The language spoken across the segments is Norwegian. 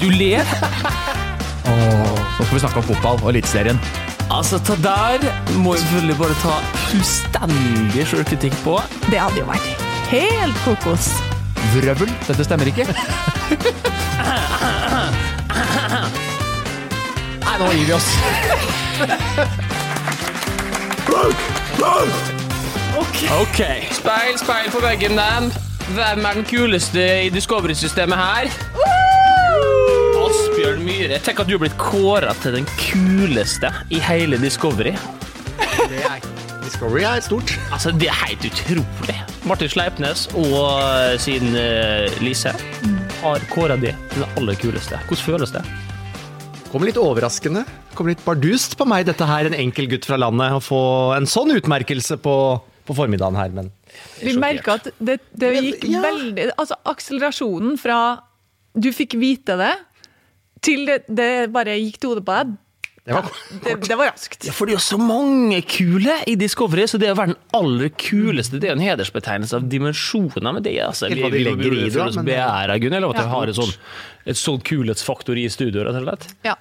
Du ler? Nå skal vi snakke om fotball og Eliteserien. Altså, ta der må jeg selvfølgelig bare ta fullstendig sjølkritikk på. Det hadde jo vært helt kokos. Vrøvl, dette stemmer ikke. Nei, nå gir vi oss. Ok. Speil, speil på veggen, den. Hvem er den kuleste i Discovery-systemet her? Asbjørn Myhre. Tenk at du har blitt kåra til den kuleste i hele Discovery. Discovery er stort. Altså, Det er helt utrolig. Martin Sleipnes og sin uh, Lise har kåra det til den aller kuleste. Hvordan føles det? Kom litt overraskende. Kom litt bardust på meg, dette her, en enkel gutt fra landet, å få en sånn utmerkelse på, på formiddagen her, men Vi merka at det, det gikk Ja. veldig Altså akselerasjonen fra du fikk vite det, til det, det bare gikk til hodet på deg, det var det, det var raskt. Ja, for det er jo så mange kule i Discovery, så det å være den aller kuleste, det er en hedersbetegnelse av dimensjoner. Men det er altså vi, vi, de legger i det, da, men- beæra, Gunhild, av at Ja. jeg har et sånn, et sånn kulhetsfaktor i studio, rett og slett. Ja.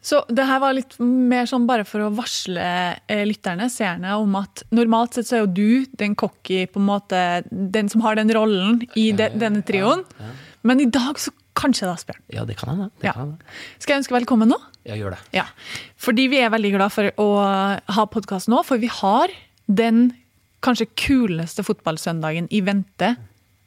Så det her var litt mer sånn bare for å varsle eh, lytterne, seerne, om at normalt sett så er jo du den cocky, på en måte, den som har den rollen i de, denne trioen. Men i dag så kanskje det Asbjørn. Ja, det kan hende. Det Ja. Skal jeg ønske velkommen nå? Ja, gjør det. Ja, fordi vi er veldig glad for å ha podkast nå, for vi har den kanskje kuleste fotballsøndagen i vente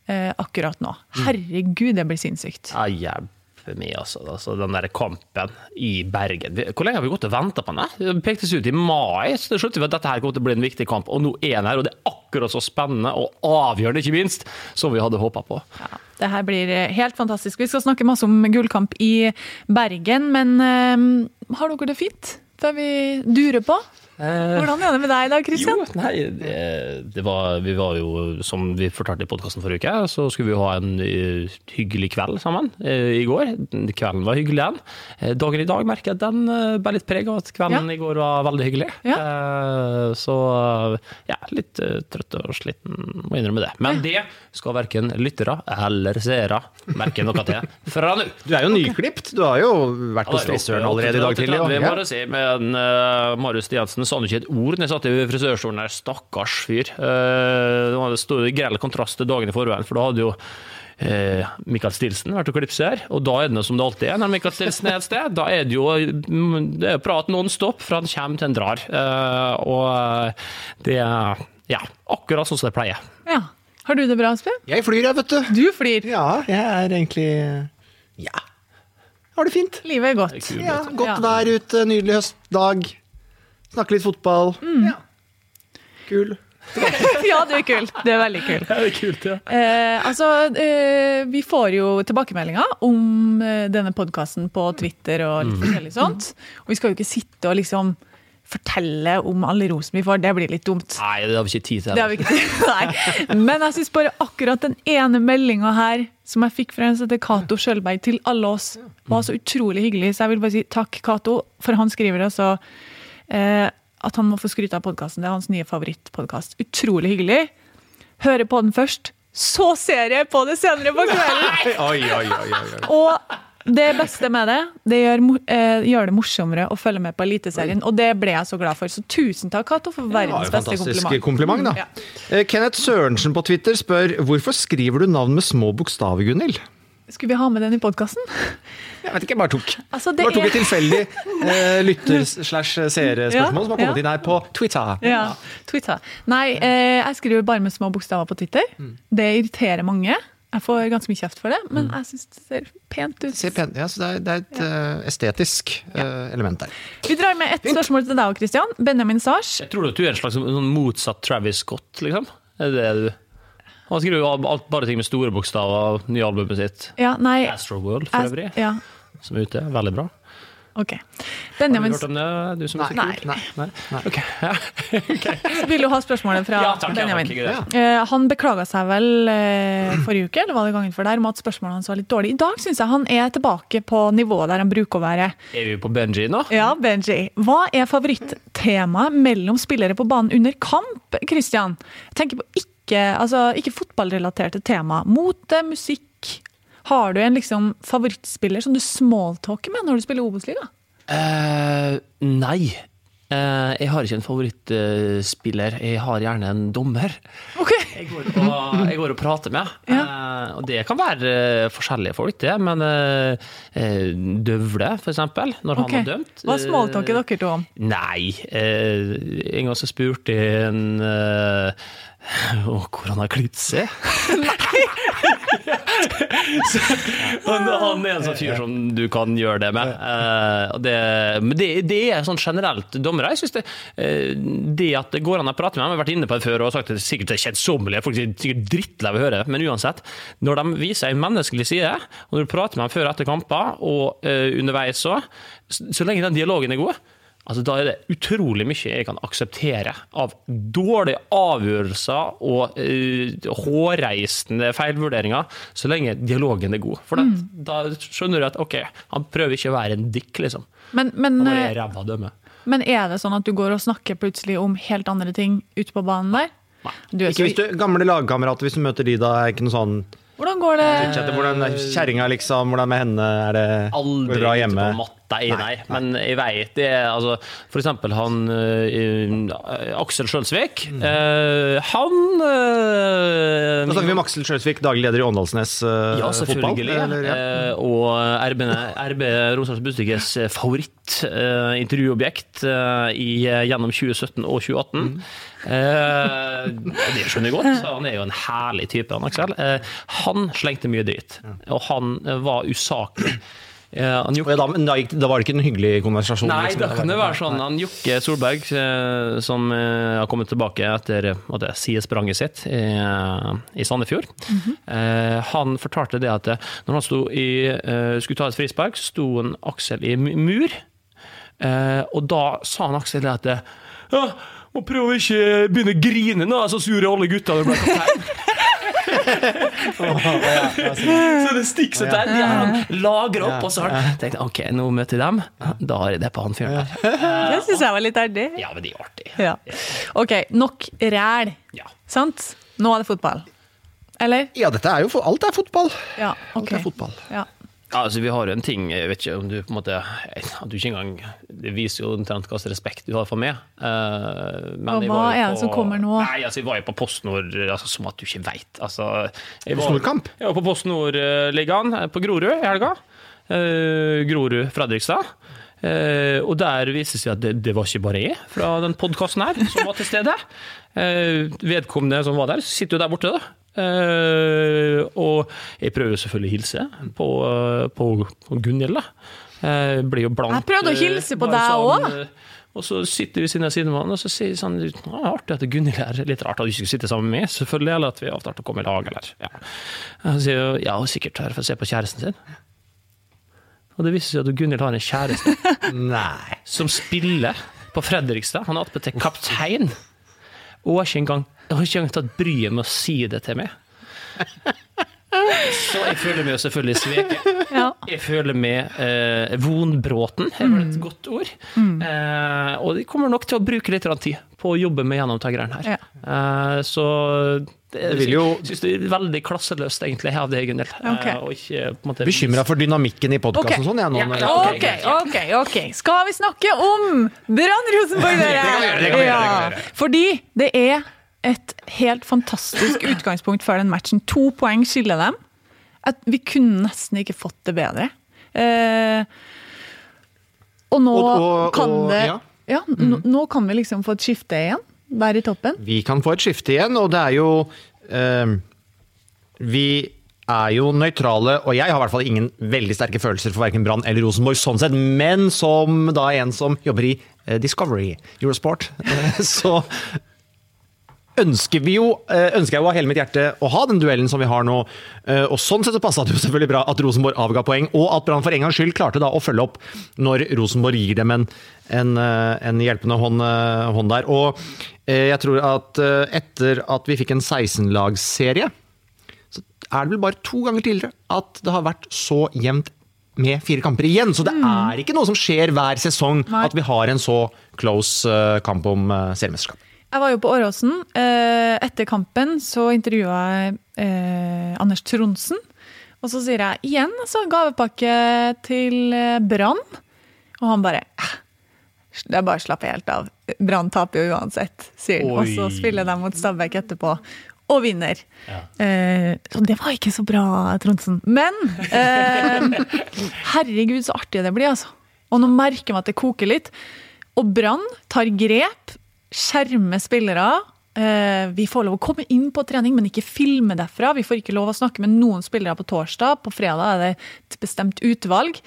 eh, akkurat nå. Herregud, det blir sinnssykt. Ja, hjelpe meg, altså. altså. Den der kampen i Bergen. Hvor lenge har vi gått og venta på den? Det pektes ut i mai, så det skjønte vi at dette her kom til å bli en viktig kamp. Og nå er den her, og det er akkurat så spennende og avgjørende, ikke minst, som vi hadde håpa på. Ja, det her blir eh, helt fantastisk. Vi skal snakke masse om gullkamp i Bergen, men øh, har dere det fint? Før vi durer på? Hvordan er det med deg i dag, Kristian? Jo, nei, det, det var, vi var jo, som vi fortalte i podkasten forrige uke, så skulle vi ha en uh, hyggelig kveld sammen uh, i går. Kvelden var hyggelig igjen. Uh, dagen i dag merker jeg at den uh, bærer litt preg av at kvelden Ja. i går var veldig hyggelig. Ja. Eh, så ja, litt eh, trøtt og sliten, må innrømme det. Men det skal verken lyttere eller seere merke noe til fra nå. Du er jo nyklipt. Du har jo vært hos frisøren allerede i dag tidlig. Vi må bare si med en, uh, Marius Stiansen sa han ikke et ord når jeg satt i frisørstolen der. Stakkars fyr. Uh, det var en stor grell kontrast til dagen i forveien, for da hadde jo eh, Michael Stilsen vært og klippet seg her. Og da er det noe som det alltid er når Michael Stilsen er et sted. Da er det jo mm, det er prat non stop fra han kommer til han drar. Eh, og eh, det er ja, akkurat sånn som det pleier. Ja. Har du det bra, Asbjørn? Jeg flyr, jeg, vet du. Du flyr. Ja, jeg er egentlig Ja. Har det fint. Livet er godt. Kul, Ja. Godt Ja. vær ute, nydelig høstdag. Snakke litt fotball. Ja. Kul. Ja, du er kul. Det er veldig kul. Ja, det er kult, ja. Eh, altså, eh, vi får jo tilbakemeldinger om eh, denne podkasten på Twitter og litt forskjellig sånt. Og vi skal jo ikke sitte og liksom fortelle om alle rosen vi får, det blir litt dumt. Nei, det har vi ikke tid til. Det har vi ikke tid Nei. Men jeg syns bare akkurat den ene meldinga her som jeg fikk fra en som heter Cato Skjølberg til alle oss, var så utrolig hyggelig. Så jeg vil bare si takk, Cato, for han skriver altså at han må få skryte av podkasten. Det er hans nye favorittpodkast. Utrolig hyggelig. Hører på den først, så ser jeg på det senere på kvelden! Oi, oi, oi. Og Det beste med det, det gjør, eh, gjør det morsommere å følge med på Eliteserien. Og det ble jeg så glad for. Så tusen takk, Cato, for verdens jo beste kompliment. kompliment, da. Ja. Eh, Kenneth Sørensen på Twitter spør hvorfor skriver du navn med små bokstaver, Gunhild? Skulle vi ha med den i podkasten? Jeg vet ikke, jeg bare tok. Altså, det bare tok er- et tilfeldig eh, lytter-slash-seerspørsmål Ja, som har kommet ja. inn her på Twitter. Ja, Twitter. Nei, eh, jeg skriver bare med små bokstaver på Twitter. Mm. Det irriterer mange. Jeg får ganske mye kjeft for det, men jeg syns det ser pent ut. Ser pent, ja, så det er, det er et eh, estetisk eh, element der. Vi drar med ett spørsmål til deg, Christian. Benjamin Sars. Jeg tror du er en slags sånn motsatt Travis Scott, liksom. Er det det du Han skriver jo alt, bare ting med store bokstaver, nye albumet sitt. Ja, nei Astroworld, for øvrig, Ja, som er ute. Veldig bra. ok. Har du hørt om det, du som er Nei. så nei. Nei. Ok. Ja. vil du ha spørsmålet fra Ja, takk, ja, Benjamin? takk, greit. Eh, han beklaga seg vel eh, forrige uke eller var det gangen for der, om at spørsmålet hans var litt dårlig. I dag syns jeg han er tilbake på nivået der han bruker å være. Er vi på Benji nå? Ja, Benji. Hva er favorittemaet mellom spillere på banen under kamp, Christian? Jeg tenker på ikke, altså, ikke fotballrelaterte tema. Mote, musikk. Har du en liksom, favorittspiller som du smalltalker med når du spiller Obos-liga? Uh, nei. Uh, jeg har ikke en favorittspiller. jeg har gjerne en dommer. Ok. Jeg går og, jeg går og prater med. Eh, og det kan være forskjellige folk, det. Men Døvle, for eksempel, når okay. han har dømt Hva smalltalker dere to om? Nei. En gang så spurte jeg en Å, hvor han har klitt seg? Så, han, han er en sånn fyr som du kan gjøre det med. Uh, det, men det, det er sånn generelt dommere. Jeg synes det, uh, det at det går an å prate med dem, jeg har vært inne på det før og sagt det sikkert er kjedsommelig, folk er sikkert drittlei av å høre det, men uansett. Når de viser en menneskelig side, og når du prater med dem før og etter kamper, og uh, underveis òg, så, så lenge den dialogen er god, Altså, da er det utrolig mye jeg kan akseptere av dårlige avgjørelser og uh, hårreisende feilvurderinger, så lenge dialogen er god. For Mm. da, skjønner du at ok, han prøver ikke å være en dick, liksom. Men, men, Han eh, er ræva dømme. men er det sånn at du går og snakker plutselig om helt andre ting ute på banen der? Du er Ikke hvis du, gamle lagkamerater, hvis du møter de, da er ikke noe sånn hvordan går det? Hvordan er kjerringa, liksom? Hvordan med henne? Er det går Aldri det bra ute hjemme? på nei, nei. Men jeg veit det er altså, For eksempel han uh, Aksel Skjølsvik. Mm. eh, han uh, Da snakker vi om Aksel Skjølsvik, daglig leder i Åndalsnes eh, Ja, fotball. eller, ja. Eh, og RB, RB Romsdals Bustikkes favoritt-intervjuobjekt gjennom 2017 og 2018. Mm. det skjønner jeg godt. Han er jo en herlig type, han Aksel. Eh, han slengte mye dritt, og han eh, var usaklig. Ja, da, men da, gikk, da var det ikke en hyggelig konversasjon? Nei, liksom. da kan det være sånn. Han Jokke Solberg, eh, som eh, har kommet tilbake etter eh, sier sidespranget sitt i, eh, i Sandefjord, eh, han fortalte det at når han sto i, skulle ta et frispark, så sto en Aksel i mur. Eh, og da sa han Aksel det at ja, må prøve å ikke begynne å grine nå, så sur er alle gutta ble kaptein. så det stikker seg der. De lager opp, og så har han tenkt ok, nå møter jeg dem. Da har jeg det på han fyren der. Det syns jeg var litt artig. Ja, men det er artig. Ja. Ok, nok ræl. Ja. Sant? Nå er det fotball. Eller? Ja, dette er jo Alt er fotball. Ja, Alt er fotball. Ja. Ja, altså Vi har jo en ting, jeg vet ikke om du på en måte at du ikke engang, Det viser jo omtrent hva slags respekt du har for meg. Uh, men Og hva er det som kommer nå? Nei, altså Jeg var jo på PostNord altså, som at du ikke veit. Altså, jeg var-? Jeg var på Post Nord-ligaen eh, på Grorud i helga. Uh, Grorud-Fredrikstad. Uh, og der viste det seg at det, det var ikke bare jeg fra den podkasten her som var til stede. Uh, vedkommende som var der, sitter jo der borte, da. Eh, og jeg prøver selvfølgelig å hilse på, på, på Gunhild, da. Eh, blir jo blank. Jeg prøvde å hilse på eh, deg sånn, også. eh, Og så sitter vi siden av siden av hverandre, og så sier sånn «Å, det er artig at Gunhild er litt rart at du ikke sitter sitte sammen med meg, selvfølgelig, eller at vi har avtalt å komme i lag, eller ja. Jeg sier jo, ja, hun er sikkert her for å se på kjæresten sin. Og det viser seg at Gunhild har en kjæreste Nei. som spiller på Fredrikstad. Han er attpåtil kaptein. Og er ikke engang, har ikke engang tatt bryet med å si det til meg. Så jeg føler meg jo selvfølgelig sveket. Ja. Jeg føler meg eh, vonbråten, er vel et godt ord. Eh, og de kommer nok til å bruke litt tid på å jobbe med gjennomtakeren her. Ja. Eh, så det, Det vil jo- jeg synes det er veldig klasseløst, egentlig, av det, Gunhild. Okay. Eh, måte Bekymra for dynamikken i podkasten okay. sånn, jeg nå. Ja, okay. Ok, ok. Skal vi snakke om Brann Rosenborg, dere? Det kan vi gjøre, det kan vi gjøre, det kan vi gjøre. Fordi det er et helt fantastisk utgangspunkt før den matchen. To poeng skiller dem. At vi kunne nesten ikke fått det bedre. Eh, og nå Og- og- kan det ja. ja, nå, nå kan vi liksom få et skifte igjen. Der i toppen. Vi kan få et skifte igjen, og det er jo eh, Vi er jo nøytrale, og jeg har i hvert fall ingen veldig sterke følelser for verken Brann eller Rosenborg, sånn sett, men som da en som jobber i eh, Discovery Eurosport, så ønsker vi jo, eh, ønsker jeg jo av hele mitt hjerte å ha den duellen som vi har nå. Eh, Og sånn sett så passa det jo selvfølgelig bra at Rosenborg avga poeng, og at Brann for en gangs skyld klarte da å følge opp når Rosenborg gir dem en, en, eh, en hjelpende hånd, hånd der. Og jeg tror at etter at vi fikk en 16-lagsserie, så er det vel bare to ganger tidligere at det har vært så jevnt med fire kamper igjen. Så det er ikke noe som skjer hver sesong Nei. at vi har en så close kamp om eh, seriemesterskap. Jeg var jo på Åråsen. Eh, etter kampen så intervjua jeg eh, Anders Tronsen. Og så sier jeg igjen altså, gavepakke til eh, Brann. Og han bare "Eh, Det er bare å slappe helt av. Brann taper jo uansett, sier han. Og så spiller de mot Stabæk etterpå. Og vinner. Eh, så det var ikke så bra, Tronsen. Men eh, herregud, så artig det blir, altså. Og nå merker man at det koker litt. Og Brann tar grep, skjermer spillere. Eh, vi får lov å komme inn på trening, men ikke filme derfra. Vi får ikke lov å snakke med noen spillere på torsdag. På fredag er det et bestemt utvalg.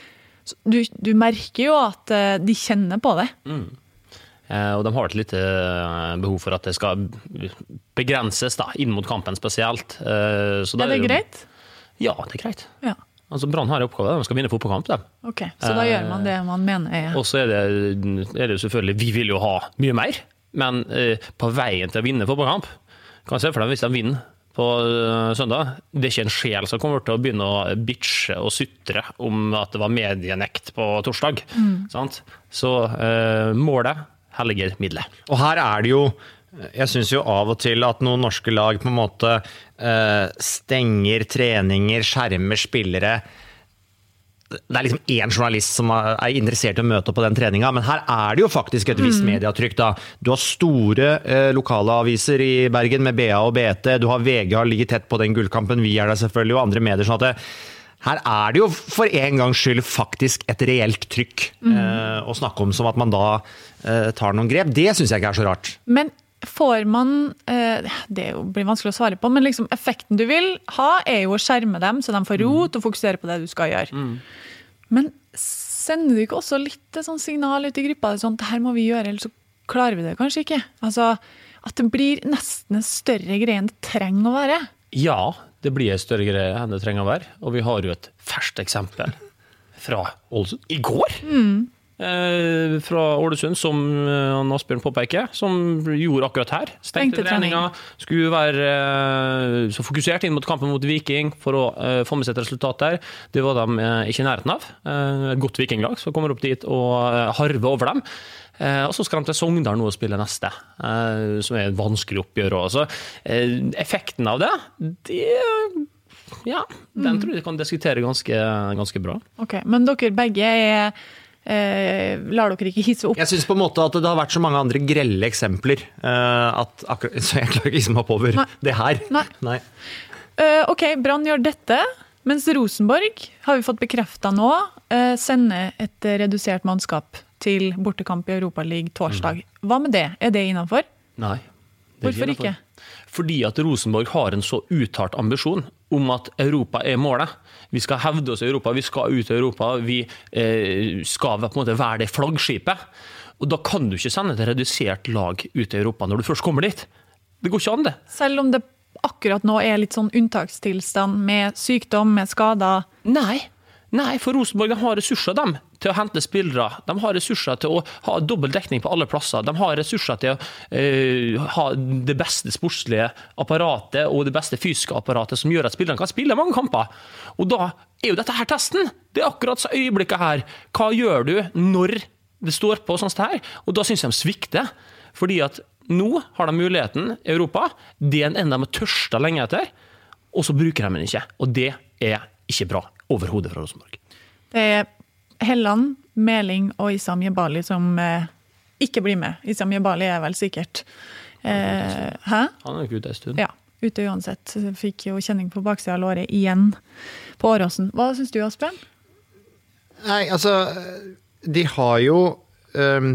Så du, du merker jo at eh, de kjenner på det. Mm. Og de har et lite eh, behov for at det skal begrenses da, inn mot kampen spesielt. Så det Er det greit? Ja, det er greit. Ja. Altså, Brann har en oppgave, de skal vinne fotballkamp. de. Ok, Så da gjør man det man mener er Og så er det, er det jo selvfølgelig Vi vil jo ha mye mer, men eh, på veien til å vinne fotballkamp Kan se for deg hvis de vinner på eh, søndag. Det er ikke en sjel som kommer til å begynne å bitche og sutre om at det var medienekt på torsdag. Sant? Så eh, målet helliger middelet. Og her er det jo Jeg syns jo av og til at noen norske lag på en måte eh, stenger treninger, skjermer spillere. Det er liksom én journalist som er er interessert i å møte opp på den treninga, men her er det jo faktisk et visst medietrykk. da. Du har store eh, lokale aviser i Bergen med BA og BT, du har VG har ligget tett på den gullkampen, vi er der selvfølgelig, og andre medier. sånn at det, her er det jo for en gangs skyld faktisk et reelt trykk eh, å snakke om, som at man da eh, tar noen grep. Det syns jeg ikke er så rart. Men får man eh, Det blir vanskelig å svare på, men liksom effekten du vil ha, er jo å skjerme dem, så de får ro til å fokusere på det du skal gjøre. Men sender du ikke også litt sånn signal ut i gruppa? Sånn, det her må vi gjøre, ellers så klarer vi det kanskje ikke. Altså, At det blir nesten en større greie enn det trenger å være. Ja, det blir en større greie enn det trenger å være. Og vi har jo et ferskt eksempel fra Ålesund i går. Eh, fra Ålesund, som eh, Asbjørn påpeker, som gjorde akkurat her. Stengte treninga. Skulle være eh, så fokusert inn mot kampen mot Viking for å eh, få med seg et resultat der. Det var de eh, ikke i nærheten av. Eh, et godt vikinglag som kommer opp dit og eh, harver over dem. Eh, og så skal de til Sogndal nå og spille neste, eh, som er et vanskelig oppgjør. Også. Eh, effekten av det, det ja, den tror jeg vi kan diskutere ganske, ganske bra. Ok, Men dere begge er eh, lar dere ikke hisse opp. Jeg syns på en måte at det har vært så mange andre grelle eksempler. eh, at akkurat, så jeg klarer ikke å opp over Nei. det her. Nei. Eh, ok, Brann gjør dette, mens Rosenborg, har vi fått bekrefta nå, eh, sender et redusert mannskap til bortekamp i Europaligaen torsdag. Hva med det? Er det innafor? Nei. det Hvorfor ikke? Fordi at Rosenborg har en så uttalt ambisjon om at Europa er målet. Vi skal hevde oss i Europa, vi skal ut i Europa, vi eh, skal på en måte være det flaggskipet. Og Da kan du ikke sende et redusert lag ut i Europa når du først kommer dit. Det går ikke an, det. Selv om det akkurat nå er litt sånn unntakstilstand med sykdom, med skader. Nei. Nei, for Rosenborg har ressurser, dem. Til å hente spillere. De har ressurser til å ha dobbel dekning på alle plasser. De har ressurser til å uh, ha det beste sportslige apparatet og det beste fysiske apparatet som gjør at spillerne kan spille mange kamper. Og da er jo dette her testen. Det er akkurat så øyeblikket her. Hva gjør du når det står på sånn som her? Og da syns jeg de svikter. Fordi at nå har de muligheten i Europa. Det er en de har tørsta lenge etter. Og så bruker de den ikke. Og det er ikke bra overhodet fra Rosenborg. Det er Helland, Meling og Isam Jebali som eh, ikke blir med. Isam Jebali er vel sikkert eh, Hæ? Han er ikke ute en stund. Ja, ute uansett. Fikk jo kjenning på baksida av låret igjen på Åråsen. Hva syns du, Asbjørn? Nei, altså De har jo um,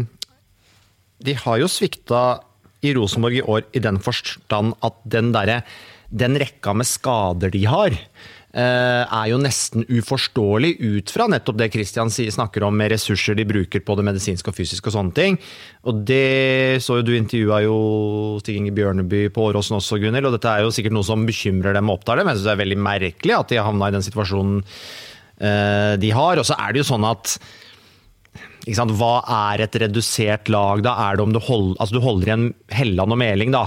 De har jo svikta i Rosenborg i år i den forstand at den derre Den rekka med skader de har, er jo nesten uforståelig ut fra nettopp det Christian snakker om med ressurser de bruker på det medisinske og fysiske og sånne ting. Og det så jo du intervjua jo Stig Inge Bjørneby på Åråsen også, Gunhild, og dette er jo sikkert noe som bekymrer dem og opptar dem. Jeg syns det er veldig merkelig at de har havna i den situasjonen eh, de har. Og så er det jo sånn at? Hva er et redusert lag da? Er det om du, hold, altså du holder igjen Helland og Meling, da?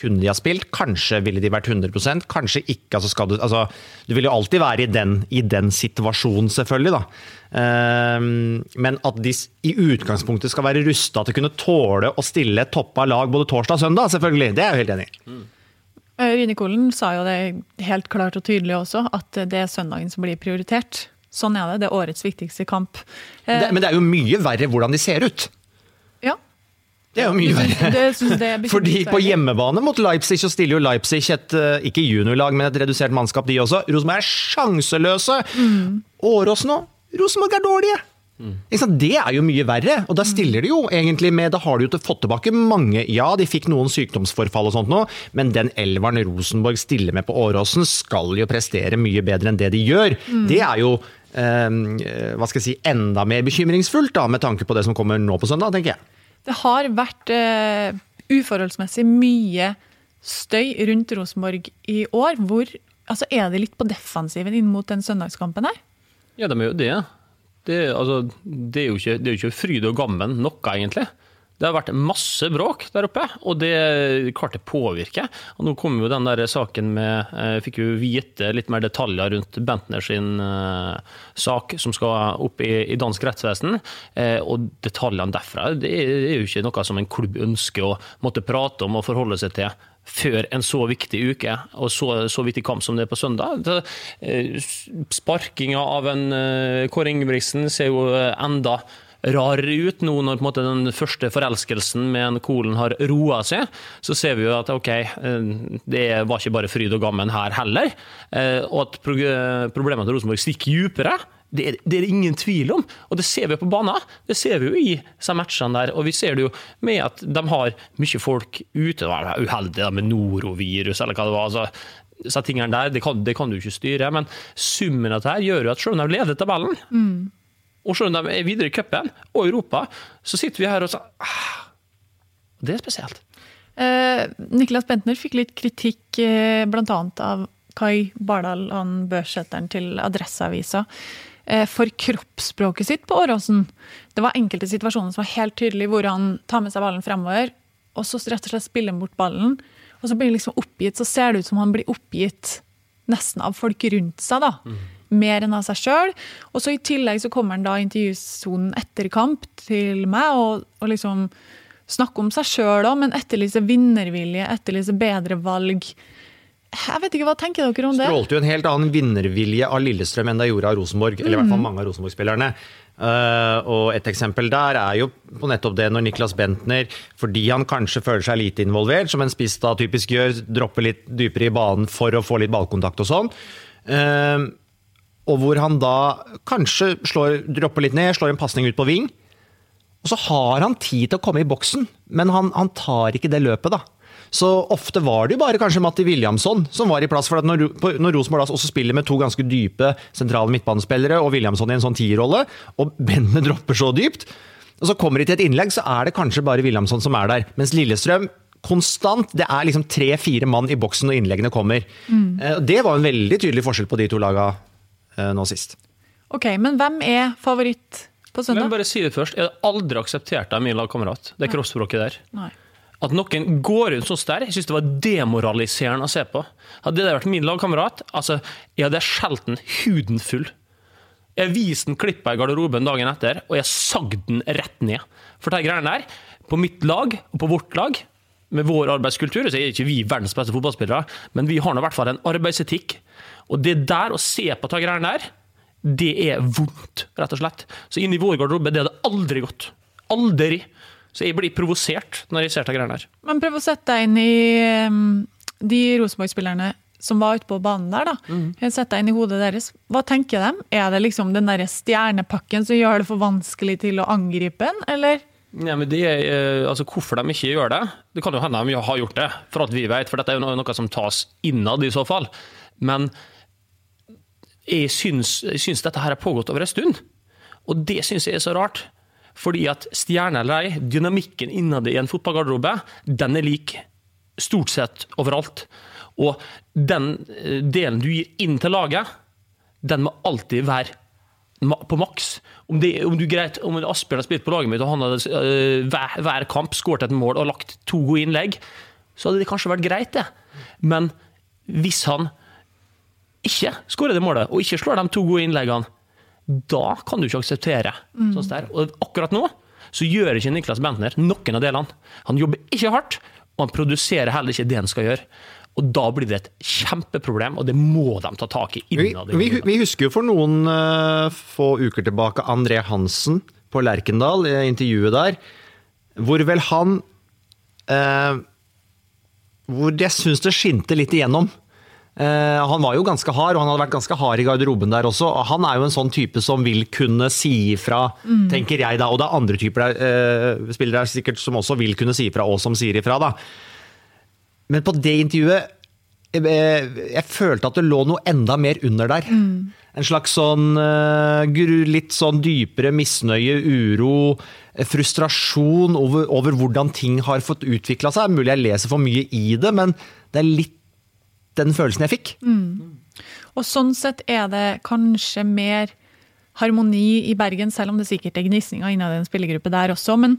Kunne de ha spilt? Kanskje ville de vært 100% kanskje ikke. Altså du, altså, du vil jo alltid være i den, i den situasjonen, selvfølgelig. Ehm, men at de i utgangspunktet skal være rusta til å kunne tåle å stille et toppa lag både torsdag og søndag, selvfølgelig. Det er jeg jo helt enig i. Mm. Rine Kolen sa jo det helt klart og tydelig også, at det er søndagen som blir prioritert. Sånn er det. Det er årets viktigste kamp. Det, men det er jo mye verre hvordan de ser ut. Ja. Det er jo mye verre. Er Fordi på hjemmebane mot Leipzig så stiller jo Leipzig et eh, ikke juniorlag, men et redusert mannskap, de også. Rosenborg er sjanseløse! Årås nå, Rosenborg er dårlige! Mm. Det er jo mye verre, og da stiller de jo egentlig med Da har de jo fått tilbake mange Ja, de fikk noen sykdomsforfall og sånt nå, men den elveren Rosenborg stiller med på Åråsen, skal jo prestere mye bedre enn det de gjør. Det er jo eh, hva skal jeg si, enda mer bekymringsfullt, da, med tanke på det som kommer nå på søndag, tenker jeg. Det har vært uh, uforholdsmessig mye støy rundt Rosenborg i år. Hvor altså, Er det litt på defensiven inn mot den søndagskampen her? Ja, de er jo det. Det, altså, det, er jo ikke, ikke fryd og gammen noe, egentlig. Det har vært masse bråk der oppe, og det klarte påvirker. Og nå kom jo den der saken med Jeg Fikk jo vite litt mer detaljer rundt Bentner sin eh, sak som skal opp i, dansk rettsvesen. Eh, og detaljene derfra det er, jo ikke noe som en klubb ønsker å måtte prate om og forholde seg til før en så viktig uke og så, så viktig kamp som det er på søndag. Eh, Sparkinga av en eh, Kåre Ingebrigtsen ser jo eh, enda rarere ut nå når måte den første forelskelsen med en Kolen har roa seg. Så ser vi jo at ok, eh, det var ikke bare fryd og gammen her heller. eh, Og at problemene til Rosenborg stikker dypere. Det er, det er ingen tvil om, og det ser vi på banen. Det ser vi jo i matchene der. Og vi ser det jo med at de har mye folk ute. Det var uheldig med norovirus, eller hva det var. altså så tingene der, det kan, det kan du ikke styre, men summen av dette gjør jo at selv om de leder tabellen, og selv om de er videre i cupen og Europa, så sitter vi her og sier, ah, Det er spesielt. Eh, Niklas Bentner fikk litt kritikk eh, bl.a. av Kai Bardal, han børssetteren til Adresseavisa, eh, for kroppsspråket sitt på Åråsen. Det var enkelte situasjoner som var helt tydelig hvor han tar med seg ballen fremover, og så rett og slett spiller han bort ballen. Og så blir han liksom oppgitt, så ser det ut som han blir oppgitt nesten av folk rundt seg. da. Mer enn av seg sjøl. Og så i tillegg så kommer han da i intervjusonen etter kamp til meg og, og liksom snakke om seg sjøl òg, men etterlyser vinnervilje, etterlyser bedre valg. Jeg vet ikke, Hva tenker dere om det? strålte jo en helt annen vinnervilje av Lillestrøm enn det gjorde av Rosenborg. Eller i hvert fall mange av Rosenborg-spillerne. Uh, og et eksempel der er jo på nettopp det når Niklas Bentner, fordi han kanskje føler seg lite involvert, som en spiss da typisk gjør, dropper litt dypere i banen for å få litt ballkontakt og sånn. eh, og hvor han da kanskje slår, dropper litt ned, slår en pasning ut på ving. Og så har han tid til å komme i boksen, men han, han tar ikke det løpet, da. Så ofte var det jo bare kanskje Matti Williamson som var i plass. for at Når, når Rosenborg også spiller med to ganske dype sentrale midtbanespillere, og Williamson i en sånn tierrolle, og bendene dropper så dypt, og så kommer de til et innlegg, så er det kanskje bare Williamson som er der. Mens Lillestrøm konstant, det er liksom tre-fire mann i boksen når innleggene kommer. Mm. Det var en veldig tydelig forskjell på de to laga eh, nå sist. Ok, men hvem er favoritt på søndag? Men bare si det først. Jeg har aldri akseptert det av min lagkamerat, det kroppsspråket der. Nei. At noen går rundt sånn der, jeg syns det var demoraliserende å se på. Hadde det vært min lagkamerat, altså, jeg hadde skjelt den huden full. Jeg viste den klippa i garderoben dagen etter, og jeg sagde den rett ned. For de greiene der, på mitt lag og på vårt lag, med vår arbeidskultur, så er ikke vi verdens beste fotballspillere, men vi har nå i hvert fall en arbeidsetikk. Og det der å se på de greiene der, det er vondt, rett og slett. Så inn i vår garderobe, det hadde aldri gått. Aldri. Så jeg blir provosert når jeg ser de greiene der. Men prøv å sette deg inn i de Rosenborg-spillerne som var ute på banen der. da. Mm. Sett deg inn i hodet deres. Hva tenker de? Er det liksom den der stjernepakken som gjør det for vanskelig til å angripe en, eller? Ja, men det eh, altså Hvorfor de ikke gjør det Det kan jo hende de har gjort det, for at vi vet, for dette er jo noe som tas innad i så fall. Men jeg syns, jeg syns dette her har pågått over en stund, og det syns jeg er så rart. Fordi at stjerne eller ei, dynamikken innad i en fotballgarderobe, den er lik stort sett overalt. Og den eh, delen du gir inn til laget, den må alltid være på maks. Om, det, om, du greit, om Asbjørn har spilt på laget mitt og han hadde øh, hver, hver kamp skåret et mål og lagt to innlegg, så hadde det kanskje vært greit, det. Men hvis han ikke skårer det målet, og ikke slår de to gode innleggene, da kan du ikke akseptere sånt der. Og akkurat nå så gjør ikke Niklas Bentner noen av delene. Han jobber ikke hardt, og han produserer heller ikke det han skal gjøre. Og da blir det et kjempeproblem, og det må de ta tak i Vi, innad. vi, vi husker jo for noen uh, få uker tilbake André Hansen på Lerkendal, i intervjuet der, hvor vel han uh, Hvor jeg syns det skinte litt igjennom. Eh, han var jo ganske hard, og han hadde vært ganske hard i garderoben der også. og Han er jo en sånn type som vil kunne si ifra, tenker jeg da. Og det er andre typer der, uh, spillere sikkert som også vil kunne si ifra, og som sier ifra, da. Men på det intervjuet eh, jeg følte at det lå noe enda mer under der. En slags sånn uh, litt sånn dypere misnøye, uro, frustrasjon over, over hvordan ting har fått utvikla seg. Mulig jeg leser for mye i det, men det er litt den følelsen jeg fikk. Og sånn sett er det kanskje mer harmoni i Bergen, selv om det sikkert er gnisninger innad i en spillergruppe der også. Men,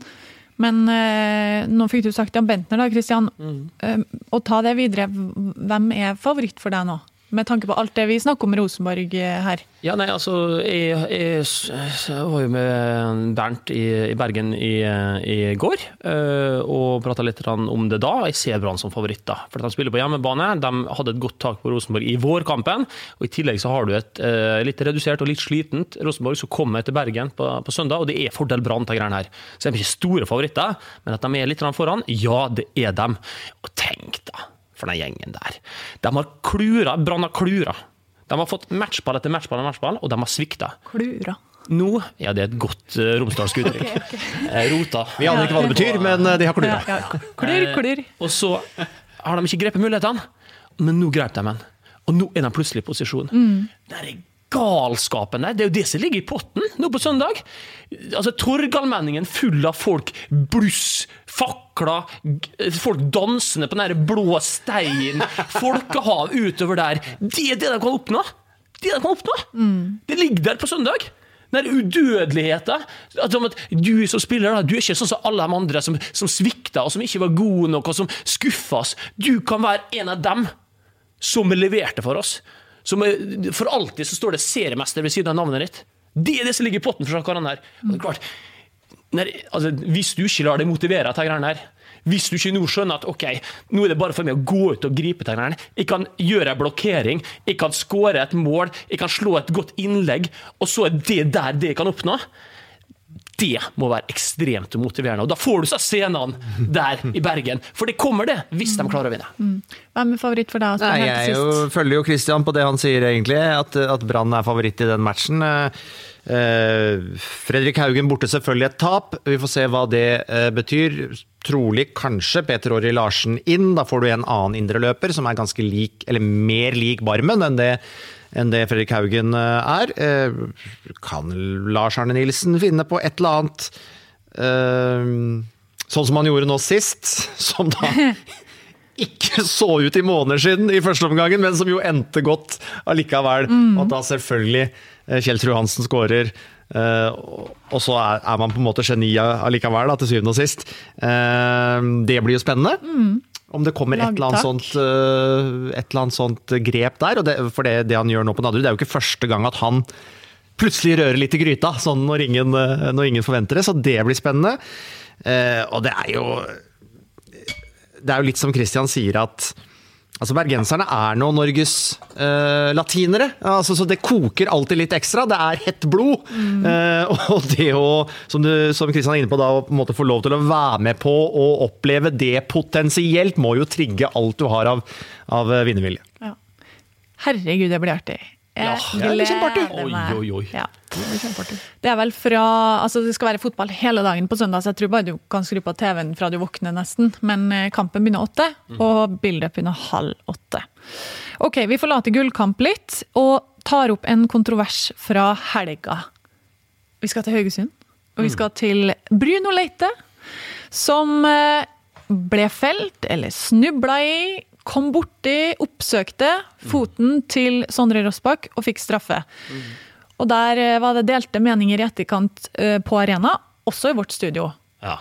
men eh, nå fikk du sagt om Bentner, da, Kristian. Eh, og ta det videre. Hvem er favoritt for deg nå? Med tanke på alt det vi snakker om Rosenborg eh, her. Ja, nei, altså, jeg, jeg, jeg var jo med Bernt i, i Bergen i, i går, eh, og prata litt om det da. Jeg ser Brann som favoritt, da. For de spiller på hjemmebane. De hadde et godt tak på Rosenborg i vårkampen. Og i tillegg så har du et eh, litt redusert og litt slitent Rosenborg som kommer til Bergen på, på søndag, og det er fordel Brann til greiene her. Så de er ikke store favoritter, men at de er litt foran, ja, det er dem. Og tenk, da for den gjengen der. De har klura, Brann har klura. De har fått matchball etter matchball etter matchball, og de har svikta. Klura. Nå ja, det er et godt uh, romsdalsk uttrykk. Eh, Rota. Vi aner ikke hva det betyr, men eh, de har klura. Ja, ja. Klur, klur. Og så har de ikke grepet mulighetene, men nå grep de en. Og nå er de plutselig i posisjon. Det er galskapen der, det er jo det som ligger i potten nå på søndag. Altså Torgallmenningen full av folk, bluss, fakler, g- folk dansende på den blå steinen, folkehav utover der. Det er det de kan oppnå! Det de kan oppnå! Det ligger der på søndag. Den udødeligheten. At du som spiller, du er ikke sånn som alle de andre som, som svikta, og som ikke var gode nok, og som skuffa oss. Du kan være en av dem som leverte for oss. Som for alltid så står det seriemester ved siden av navnet ditt. Det er det som ligger i potten for karene her. Og det er klart, når, altså, hvis du ikke lar deg motivere av greiene her, hvis du ikke nå skjønner at ok, nå er det bare for meg å gå ut og gripe greiene, jeg kan gjøre en blokkering, jeg kan skåre et mål, jeg kan slå et godt innlegg, og så er det der det jeg kan oppnå, det må være ekstremt motiverende. Og da får du så scenene der i Bergen. For det kommer det, hvis de klarer å vinne. Hvem er favoritt for deg? Nei, jeg jo, følger jo Christian på det han sier, egentlig. At, at Brann er favoritt i den matchen. Eh, eh, Fredrik Haugen borte, selvfølgelig et tap. Vi får se hva det eh, betyr. Trolig kanskje Peter Åri Larsen inn. Da får du en annen indreløper som er ganske lik, eller mer lik Barmen enn det, enn det Fredrik Haugen eh, er. Eh, kan Lars Arne Nilsen finne på et eller annet eh, Sånn som han gjorde nå sist, som da ikke så ut i måneder siden i første omgangen, men som jo endte godt allikevel. Og at da selvfølgelig Kjell Tru Hansen skårer. og- og så er, man på en måte geni allikevel, da, til syvende og sist. Det blir jo spennende. Om det kommer et eller, sånt, eh, et eller annet sånt grep der. Og det, for det, det han gjør nå på Nadderud, det er jo ikke første gang at han plutselig rører litt i gryta, sånn når ingen, eh, når ingen forventer det. Så det blir spennende. Eh, og det er jo Det er jo litt som Christian sier, at altså bergenserne er nå Norges uh, latinere. Altså, så det koker alltid litt ekstra. Det er hett blod. Eh, og det å, som, du, som Christian er inne på, da, å på en måte få lov til å være med på å oppleve det potensielt, må jo trigge alt du har av, av eh, vinnervilje. Ja. Herregud, det blir artig. Jeg Ja, det kjempeartig. Oi, oi, oi. Ja. Det er vel fra Altså, det skal være fotball hele dagen på søndag, så jeg tror bare du kan skru på TV-en fra du våkner, nesten. Men eh, kampen begynner åtte, og build-up begynner halv åtte. Ok, vi forlater gullkamp litt, og tar opp en kontrovers fra helga. Vi skal til Haugesund, og vi skal til Bruno Leite, som eh, ble felt, eller snubla i, kom borti, oppsøkte foten til Sondre Rossbakk og fikk straffe. Og der eh, var det delte meninger i etterkant eh, på arena, også i vårt studio. Ja.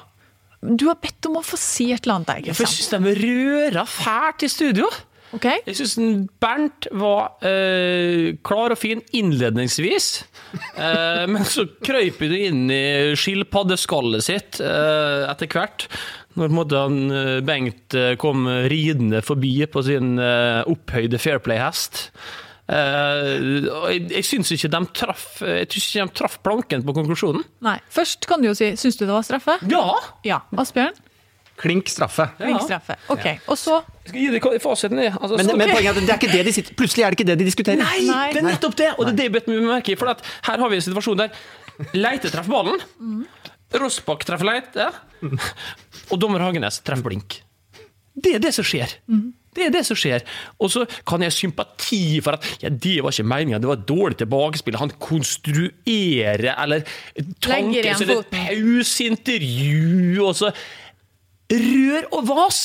Du har bedt om å få si et eller annet der, sant? jeg syns de røra fælt i studio. Okay. Jeg syns Bernt var eh, klar og fin innledningsvis. Eh, men så krøyper du inn i skilpaddeskallet sitt eh, etter hvert. Når på en måte han, eh, Bengt eh, kom ridende forbi på sin eh, opphøyde Fairplay-hest. Eh, jeg jeg syns ikke de traff Jeg synes ikke de traff planken på konklusjonen. Nei. Først kan du jo si syns du det var straffe? Ja! Ja. Asbjørn? Klink straffe. Flink straffe. Ok. Og så Jeg skal gi deg fasiten. Altså, Men, men poenget er at det er ikke det de sitter, plutselig er det ikke det de diskuterer. Nei, Nei. det er nettopp det! Og det er det jeg bet meg merke i. For at her har vi en situasjon der Leite treffer ballen, Rossbakk treffer Leite, og dommer Hagenes treffer blink. Det er det som skjer. Det er det som skjer. Og så kan jeg ha sympati for at ja, det var ikke meninga, det var et dårlig tilbakespill. Han konstruerer eller tanker så det er pauseintervju, og så Rør og vas!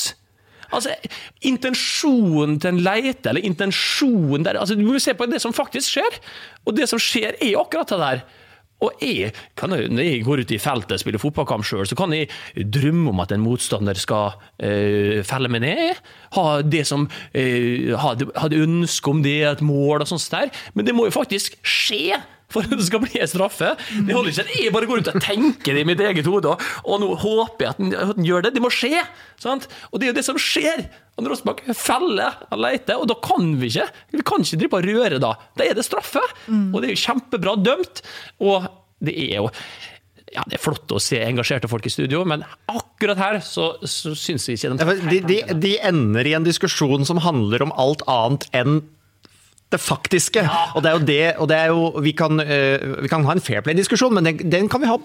Altså, Intensjonen til en leite, eller intensjonen der altså, Du må jo se på det som faktisk skjer. Og det som skjer, er akkurat det der. Og jeg, jo- Når jeg går ut i feltet og spiller fotballkamp sjøl, så kan jeg drømme om at en motstander skal øh, felle meg ned. Ha det som øh, ha, det- ha det ønske om det, et mål og sånt der. Men det må jo faktisk skje for at det skal bli en straffe. Det holder ikke at jeg bare går ut og tenker det i mitt eget hode, og, nå håper jeg at den, at den gjør det. Det må skje! Sant? Og det er jo det som skjer. Han Rossbakk feller og leter, og da kan vi ikke Vi kan ikke drive og røre da. Da er det straffe! Og det er jo kjempebra dømt. Og det er jo ja, Det er flott å se engasjerte folk i studio, men akkurat her så, så syns jeg ikke De, de, de ender i en diskusjon som handler om alt annet enn det faktiske. Og det er jo det, og det er jo, vi, kan, uh, vi kan ha en fair play-diskusjon, men den, den kan vi ha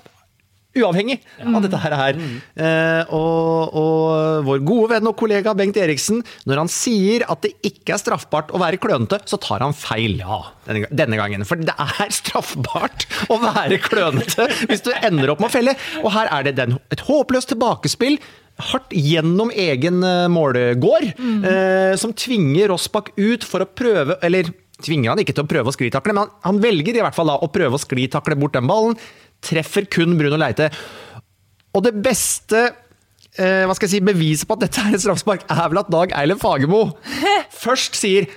uavhengig av dette her. Mm. Uh, og, og vår gode venn og kollega Bengt Eriksen, når han sier at det ikke er straffbart å være klønete, så tar han feil denne, denne gangen. For det er straffbart å være klønete hvis du ender opp med å felle. Og her er det den, et håpløst tilbakespill hardt gjennom egen målgård, målgård, eh, som tvinger Rossbakk ut for å prøve Eller tvinger han ikke til å prøve å sklitakle, men han, han velger i hvert fall da å prøve å sklitakle bort den ballen. Treffer kun Bruno Leite. Og det beste eh, hva skal jeg si, beviset på at dette er et straffespark, er vel at Dag Eilend Fagermo først sier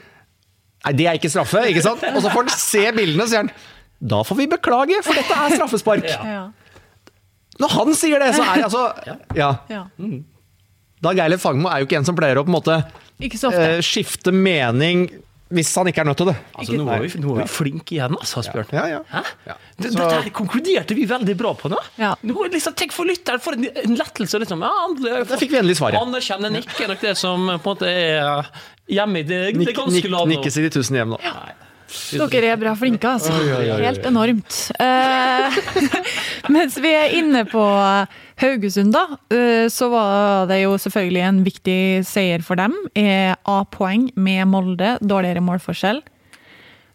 Nei, det er ikke straffe, ikke sant? Og så får han se bildene, og sier han da får vi beklage, for dette er straffespark. Ja. Når han sier det, så er det altså Ja. ja. Dag Eilif Fagermo er jo ikke en som pleier å på en måte Ikke så ofte. eh, skifte mening hvis han ikke er nødt til det. Altså, nå er vi, nå er vi flinke igjen, altså, Asbjørn. Ja, ja. Hæ? Ja. Det- Så- Dette her konkluderte vi veldig bra på nå. Ja. nå liksom, tenk for lytteren, for en, en lettelse. Liksom. Ja, andre- Da fikk vi endelig svaret. Anerkjenne nikk er nok det som på en måte er hjemme i det, det ganske lave nikkes i de tusen hjem nå. Dere er bra flinke, altså. Helt enormt. Eh, mens vi er inne på Haugesund, da, eh, så var det jo selvfølgelig en viktig seier for dem. Er A-poeng med Molde, dårligere målforskjell.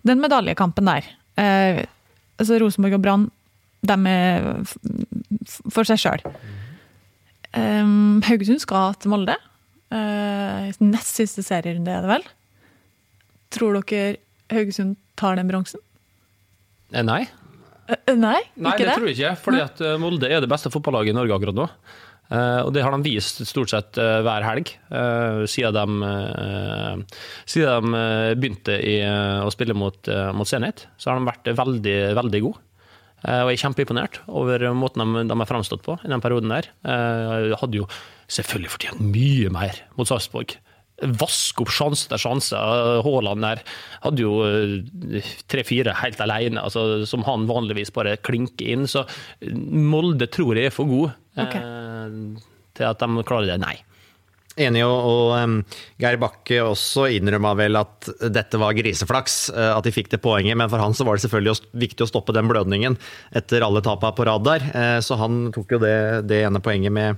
Den medaljekampen der. Eh, altså Rosenborg og Brann, de er for seg sjøl. Haugesund skal til Molde. Uh, nest siste serierunde er det vel. Tror dere Haugesund tar den bronsen? Eh, Nei. Eh, nei, Nei, ikke det, det? tror jeg ikke. Fordi at eh, Molde er det beste fotballaget i Norge akkurat nå. Eh, og det har de vist stort sett hver helg, eh, siden de, siden de begynte i, å spille mot, uh, mot Senhet. Så har de vært veldig, veldig gode. Eh, og jeg er kjempeimponert over måten de, de har framstått på i den perioden der. Eh, hadde jo selvfølgelig fortjent mye mer mot Sarpsborg. Vaske opp sjanse etter sjanse. Haaland der hadde jo eh, tre-fire helt alene, altså, som han vanligvis bare klinker inn. Så Molde tror jeg er for god okay. eh, til at de klarer det. Nei. Enig, og, og Geir Bakke også innrømma vel at dette var griseflaks, eh, at de fikk det poenget. Men for han så var det selvfølgelig å- viktig å stoppe den blødningen etter alle tapene på rad der. Eh, Så han tok jo det, det ene poenget med,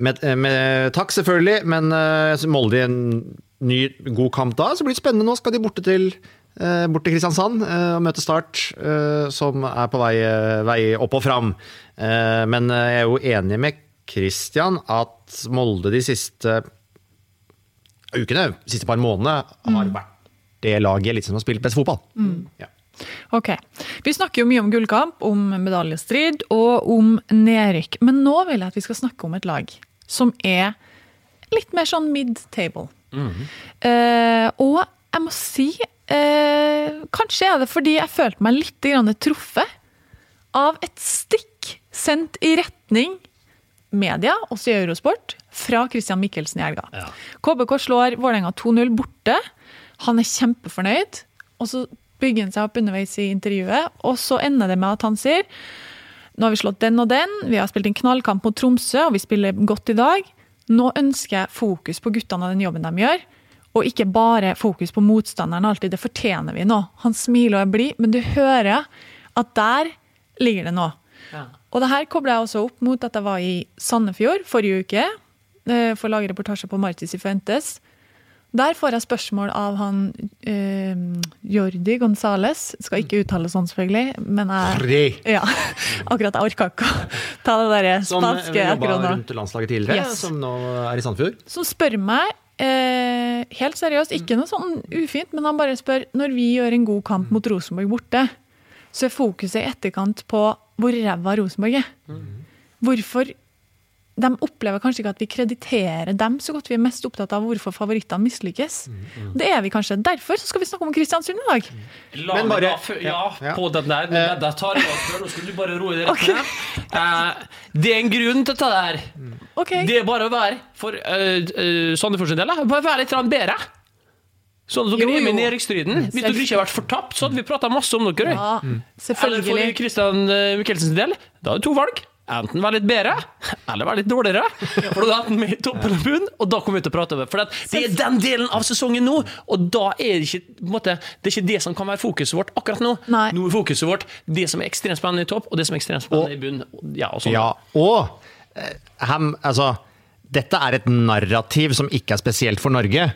med, med takk, selvfølgelig. Men eh, Molde i en ny, god kamp da. Så blir det spennende nå. Skal de borte til eh, bort til Kristiansand eh, og møte Start, eh, som er på vei, eh, vei opp og fram. Eh, Men eh, jeg er jo enig med Christian at Molde de siste ukene, de siste par månedene, har vært det laget som har spilt best fotball. Ja. Ok. Vi snakker jo mye om gullkamp, om medaljestrid og om nedrykk. Men nå vil jeg at vi skal snakke om et lag som er litt mer sånn mid-table. Eh, og jeg må si eh, Kanskje er det fordi jeg følte meg litt grann truffet av et stikk sendt i retning media, også i Eurosport, fra Christian Michelsen i helga. KBK slår Vålerenga 2-0 borte. Han er kjempefornøyd. Og så bygger han seg opp underveis i intervjuet, og så ender det med at han sier nå har vi slått den og den, vi har spilt en knallkamp mot Tromsø, og vi spiller godt i dag. Nå ønsker jeg fokus på guttene og den jobben de gjør, og ikke bare fokus på motstanderen alltid. Det fortjener vi nå. Han smiler og er blid, men du hører at der ligger det noe. Og det her kobler jeg også opp mot at jeg var i Sandefjord forrige uke eh, for å lage reportasje på Martis i Fuentes. Der får jeg spørsmål av han eh, Jordi Gonzales. Skal ikke uttale sånn, selvfølgelig, men jeg Ja, akkurat jeg orka ikke å ta det der Som spanske jobba rundt landslaget tidligere, Yes. som nå er i Sandefjord. Som spør meg, eh, helt seriøst, ikke noe sånn ufint, men han bare spør når vi gjør en god kamp mot Rosenborg borte, så er fokuset i etterkant på hvor ræva Rosenborg er. Hvorfor de opplever kanskje ikke at vi krediterer dem så godt. Vi er mest opptatt av hvorfor favorittene mislykkes. Det er vi kanskje. Derfor så skal vi snakke om Kristiansund i dag. La Men meg bare- da, ja, ja, på den der. Men der tar jeg før. Nå skal du bare roe deg rett ned. Uh, det er en grunn til dette her. Okay. Det er bare å være, for uh, uh, Sandefjord sin del, bare være litt bedre. Sånn at dere Jo, er med i nedrykksstriden. Hvis dere ikke har vært fortapt, så hadde vi prata masse om dere. ja, selvfølgelig. Eller for. Kristian uh, Michelsens del, da er det to valg. Enten være litt bedre, eller være litt dårligere. For da er enten med i topp eller bunn, og da kommer vi til å prate over. For det er den delen av sesongen nå, og da er det ikke, måte, det er ikke det som kan være fokuset vårt akkurat nå. Nei. Nå er fokuset vårt det som er ekstremt spennende i topp, og det som er ekstremt spennende i bunn. Ja, og sånn. Ja, og hem, altså, dette er et narrativ som ikke er spesielt for Norge.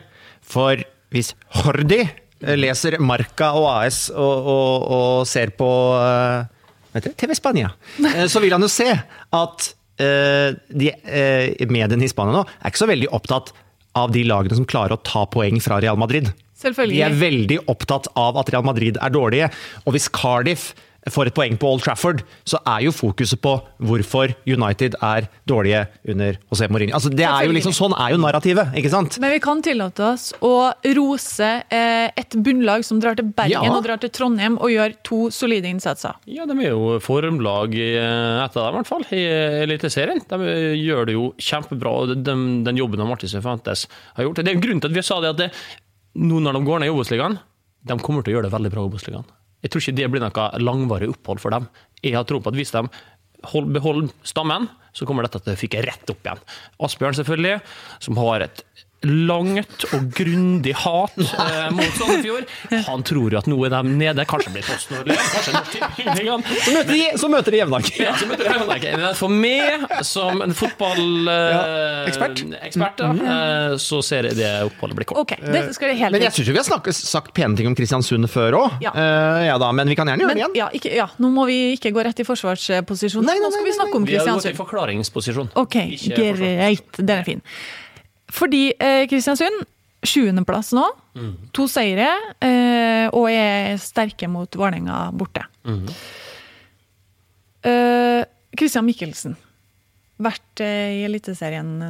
For hvis Hordi eh, leser Marka og AS og, og, og ser på eh, vet du, TV Spania, eh, så vil han jo se at uh, de uh, mediene i Spania nå er ikke så veldig opptatt av de lagene som klarer å ta poeng fra Real Madrid. Selvfølgelig. De er veldig opptatt av at Real Madrid er dårlige. Og hvis Cardiff får et poeng på Old Trafford, så er jo fokuset på hvorfor United er dårlige under José Mourinho. Altså, det er jo liksom, sånn er jo narrativet, ikke sant? Men vi kan tillate oss å rose eh, et bunnlag som drar til Bergen Ja. og drar til Trondheim og gjør to solide innsatser. Ja, de er jo formlag etter eh, dem, i hvert fall, i eh, Eliteserien. De gjør det jo kjempebra, og den, den jobben av Martin Sefantes har gjort. Det er en grunn til at vi sa det at det, nå når de går ned i Obos-ligaen, de kommer til å gjøre det veldig bra i Obos-ligaen. Jeg tror ikke det blir noe langvarig opphold for dem. Jeg har tro på at hvis de hold, beholder stammen, så kommer dette til å fyke rett opp igjen. Asbjørn, selvfølgelig, som har et langt og grundig hat eh, mot Sandefjord. Han tror jo at nå er de nede. Kanskje blir Post Nord kanskje Norsk Tipping. Så møter de, så møter de Jevnaker. Ja, så møter jeg Jevnaker. Men For meg, som en ekspert. fotballekspert, eh, så ser jeg det oppholdet blir kort. Ok, det skal det helt Men jeg syns vi har snakket, sagt pene ting om Kristiansund før òg. Ja. ja da, men vi kan gjerne gjøre Men, det igjen. ja, ikke, ja, nå må vi ikke gå rett i forsvarsposisjon. Nei, nei, Nå skal nei, vi snakke om Vi har gått i Kristiansund. forklaringsposisjon. Ok, Ikke forsvar. greit. Den er fin. Fordi eh, Kristiansund, sjuendeplass nå. To seire, eh, og er sterke mot Vålerenga borte. Eh, Christian Michelsen. Vært eh, i Eliteserien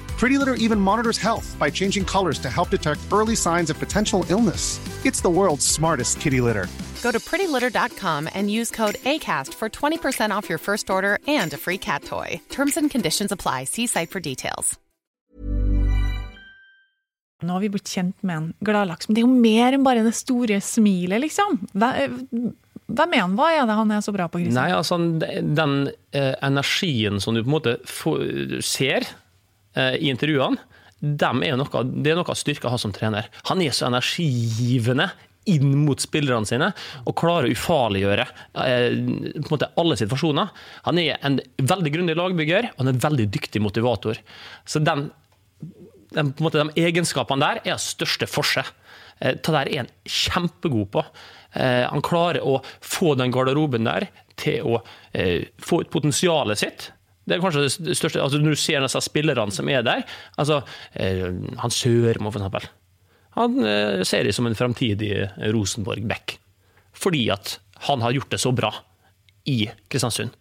Pretty Litter even monitors health by changing colors to help detect early signs of potential illness. It's the world's smartest kitty litter. Go to prettylitter.com and use code ACAST for 20% off your first order and a free cat toy. Terms and conditions apply. See site for details. Nå har vi blitt kjent med en gladlaks, men det er jo mer enn bare det store smilet, liksom. Hvem er han? Hva er det han er så bra på, Grisen? Nei, altså den eh, energien som du på en måte får, ser eh, i intervjuene, dem er noe, det er noe av styrka ha som trener. Han er så energigivende inn mot spillerne sine og klarer å ufarliggjøre eh, på en måte alle situasjoner. Han er en veldig grundig lagbygger og han er en veldig dyktig motivator. Så den, den, måte, de egenskapene der er av største forse. Eh, Det der er han kjempegod på. Eh, Han klarer å få den garderoben der til å eh, få ut potensialet sitt. Det er kanskje det største, altså Når du ser disse spillerne som er der, altså eh, han Sørmo for eksempel. Han eh, ser det som en fremtidig Rosenborg-back. Fordi at han har gjort det så bra i Kristiansund.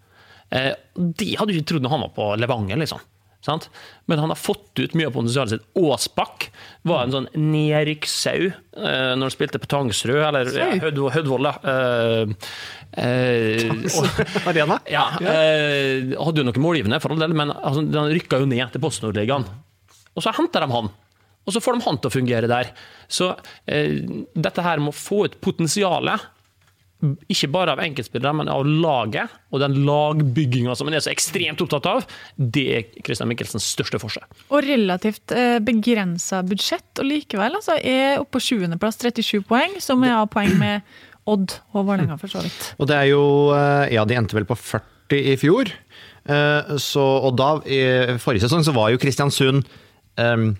De hadde ikke trodd når han var på Levanger, liksom. Sant? Men han har fått ut mye av potensialet sitt. Åsbakk var en sånn nedrykkssau eh, når han spilte på Tangsrud, eller ja, Hødvo- Hødvoll. Eh, eh, og- Arena? ja, eh, hadde jo noe målgivende, for all del, men altså, han rykka jo ned til PostNord-ligaen. Og så henter de han. Og så får de han til å fungere der. Så eh, dette her med å få ut potensialet, ikke bare av enkeltspillere, men av laget, og den lagbygginga som han er så ekstremt opptatt av, det er Christian Michelsens største forse. Og relativt eh, begrensa budsjett, og likevel altså, er oppe på sjuendeplass, 37 poeng, som er av poeng med Odd og Vålerenga, for så vidt. Og det er jo eh, Ja, de endte vel på 40 i fjor. Eh, Så, og da, i forrige sesong, så var jo Kristiansund eh,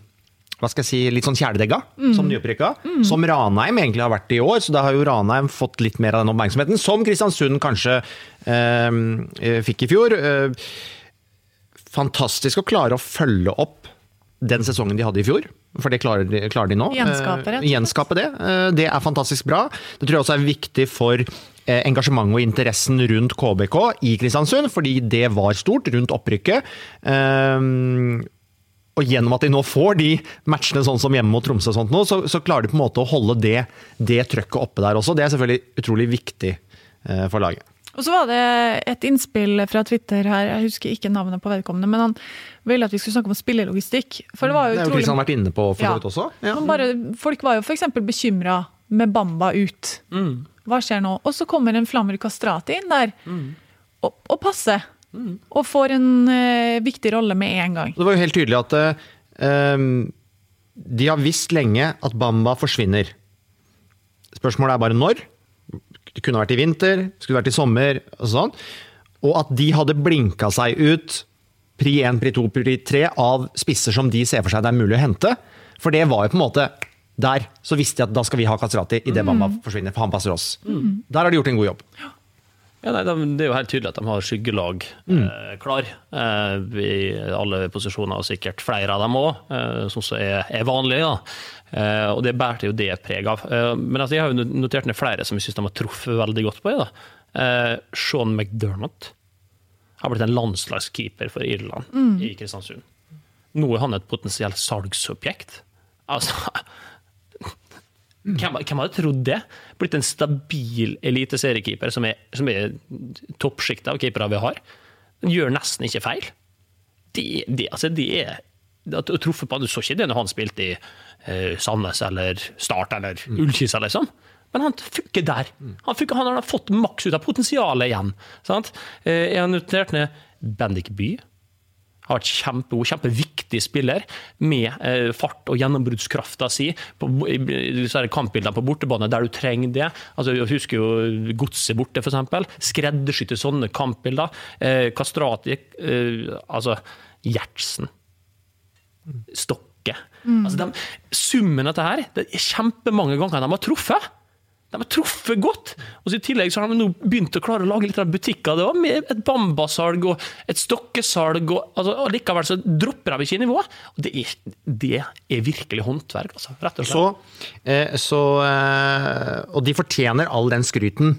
hva skal jeg si, litt sånn kjæledegga, som nyopprykka. Som Ranheim egentlig har vært i år, så da har jo Ranheim fått litt mer av den oppmerksomheten, som Kristiansund kanskje eh, eh, fikk i fjor. Eh, fantastisk å klare å følge opp den sesongen de hadde i fjor. For det klarer de, klarer de nå. Gjenskape, Eh. Gjenskape det. Eh, Det er fantastisk bra. Det tror jeg også er viktig for eh, engasjementet og interessen rundt KBK i Kristiansund, fordi det var stort rundt opprykket. Og gjennom at de nå får de matchene sånn som hjemme mot Tromsø, og sånt nå, så, så klarer de på en måte å holde det, det trøkket oppe der også. Det er selvfølgelig utrolig viktig eh, for laget. Og så var det et innspill fra Twitter her, jeg husker ikke navnet på vedkommende, men han ville at vi skulle snakke om spillelogistikk. For det var jo Det er jo utrolig Kristian vært inne på for så vidt også. Ja. Bare, folk var jo f.eks. bekymra med Bamba ut. Hva skjer nå? Og så kommer en Flammer Kastrati inn der og, og passer. Og får en uh, viktig rolle med en gang. Det var jo helt tydelig at uh, de har visst lenge at Bamba forsvinner. Spørsmålet er bare når. Det kunne vært i vinter, skulle vært i sommer og sånn. Og at de hadde blinka seg ut pri 1, pri 2, pri 3 av spisser som de ser for seg det er mulig å hente. For det var jo på en måte der så visste de at da skal vi ha Kastrati idet Bamba forsvinner, for han passer oss. Der har de gjort en god jobb. Ja, nei, de- Det er jo helt tydelig at de har skyggelag eh, klar eh, i alle posisjoner, og sikkert flere av dem òg, eh, som er, er vanlig. Ja. Eh, og det bærte jo det preg av. Eh, men altså, jeg har jo notert ned flere som jeg syns de har truffet veldig godt på. Da. Eh, Sean McDermott har blitt en landslagskeeper for Irland i Kristiansund. Nå er han et potensielt salgsobjekt. Altså hvem, hvem hadde trodd det? Blitt en stabil eliteseriekeeper som er, som er toppsjiktet av keepere vi har. Den gjør nesten ikke feil. Det, det, altså det er det å truffe på, Du så ikke det når han spilte i uh, Sandnes eller Start eller Ullkisa, liksom. Men han funker der. Han, funker, han har fått maks ut av potensialet igjen. Sant? Uh, jeg har notert ned Bendik By har vært kjempegod, kjempeviktig spiller med eh, fart og gjennombruddskrafta si på kampbildene på bortebane der du trenger det. Altså, jeg husker jo Godset borte, f.eks. Skreddersydde sånne kampbilder. Eh, Kastrati, eh, altså Gjertsen. Stokke. Altså, de, summen av dette her, det er kjempemange ganger de har truffet. De har truffet godt. Og så I tillegg så har de nå begynt å klare å lage litt av butikker det også, med et bambasalg og et stokkesalg. Og, altså, og Likevel så dropper de ikke nivået. Og det er, det er virkelig håndverk, altså, rett og slett. Så, eh, så eh, Og de fortjener all den skryten.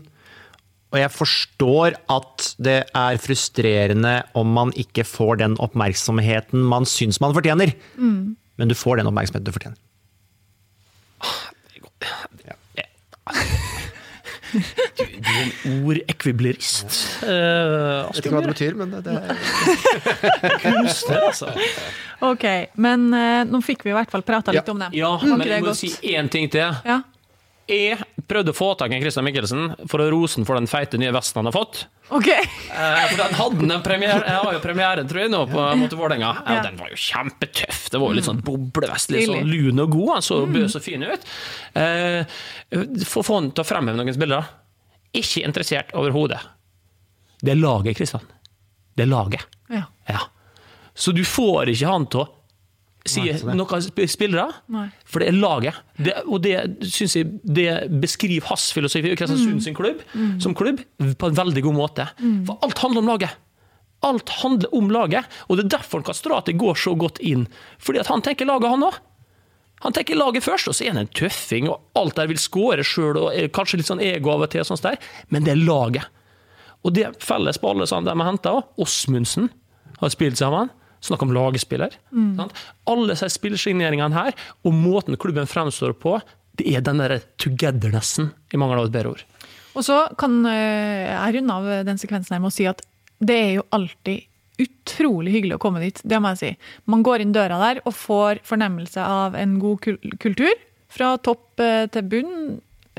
Og jeg forstår at det er frustrerende om man ikke får den oppmerksomheten man syns man fortjener. Men du får den oppmerksomheten du fortjener. Du, du er en ordekviblerist. Uh, vet ikke hva det betyr, men det, det er kunstner, altså. Ok, men uh, nå fikk vi i hvert fall prata litt Ja. om dem. Ja, men jeg må godt? si én ting til. Ja. Jeg prøvde å få tak i Christian Michelsen for å rose han for den feite nye vesten han har fått. Ok. Eh, for den hadde en premiere, Jeg har jo premiere, tror jeg, nå på, mot Vålerenga. Ja, Ja. Den var jo kjempetøff. Det var jo litt sånn boblevest, litt sånn lun og god. Han så bøs og fin ut. Eh, Få få han til å fremheve noen bilder. Ikke interessert overhodet. Det er laget, Kristian. Det er laget. Ja. Ja. Så du får ikke han til å si noe sp- spillere, Nei. for det er laget. Det, og det synes jeg det beskriver hans filosofi i Kristiansund sin klubb, som klubb på en veldig god måte. For alt handler om laget. Alt handler om laget, og det er derfor Kastrati går så godt inn. Fordi at han tenker laget, han òg. Han tenker laget først, og så er han en tøffing, og alt der vil skåre sjøl, og er kanskje litt sånn ego av og til, og sånt der. men det er laget. Og det er felles på alle sånne de har henta òg. Åsmundsen har spilt sammen. Snakk om lagspiller. Sant? Alle disse spillersigneringene her, og måten klubben fremstår på, det er den der togethernessen, i mangel av et bedre ord. Og så kan eh, jeg runde av den sekvensen her med å si at det er jo alltid utrolig hyggelig å komme dit. Det må jeg si. Man går inn døra der og får fornemmelse av en god kultur. Fra topp eh, til bunn.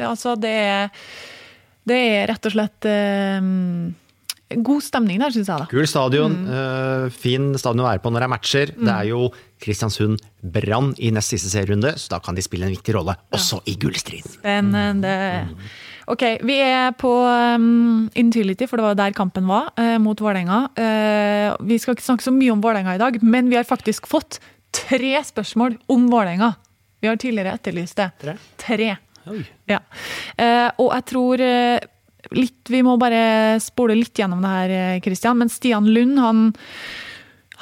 Altså, det er, det er rett og slett eh, god stemning der, syns jeg, da. Kul stadion, eh, fin stadion å være på når det er matcher. Det er jo Kristiansund Brann i nest siste serierunde, så da kan de spille en viktig rolle, også i gullstriden. Spennende. Ok, vi er på um, Intility, for det var der kampen var, uh, mot Vålerenga. Uh, vi skal ikke snakke så mye om Vålerenga i dag, men vi har faktisk fått tre spørsmål om Vålerenga. Vi har tidligere etterlyst det. Tre? Tre. Oi. Ja. Uh, og jeg tror litt Vi må bare spole litt gjennom det her, eh, Christian. Men Stian Lund, han,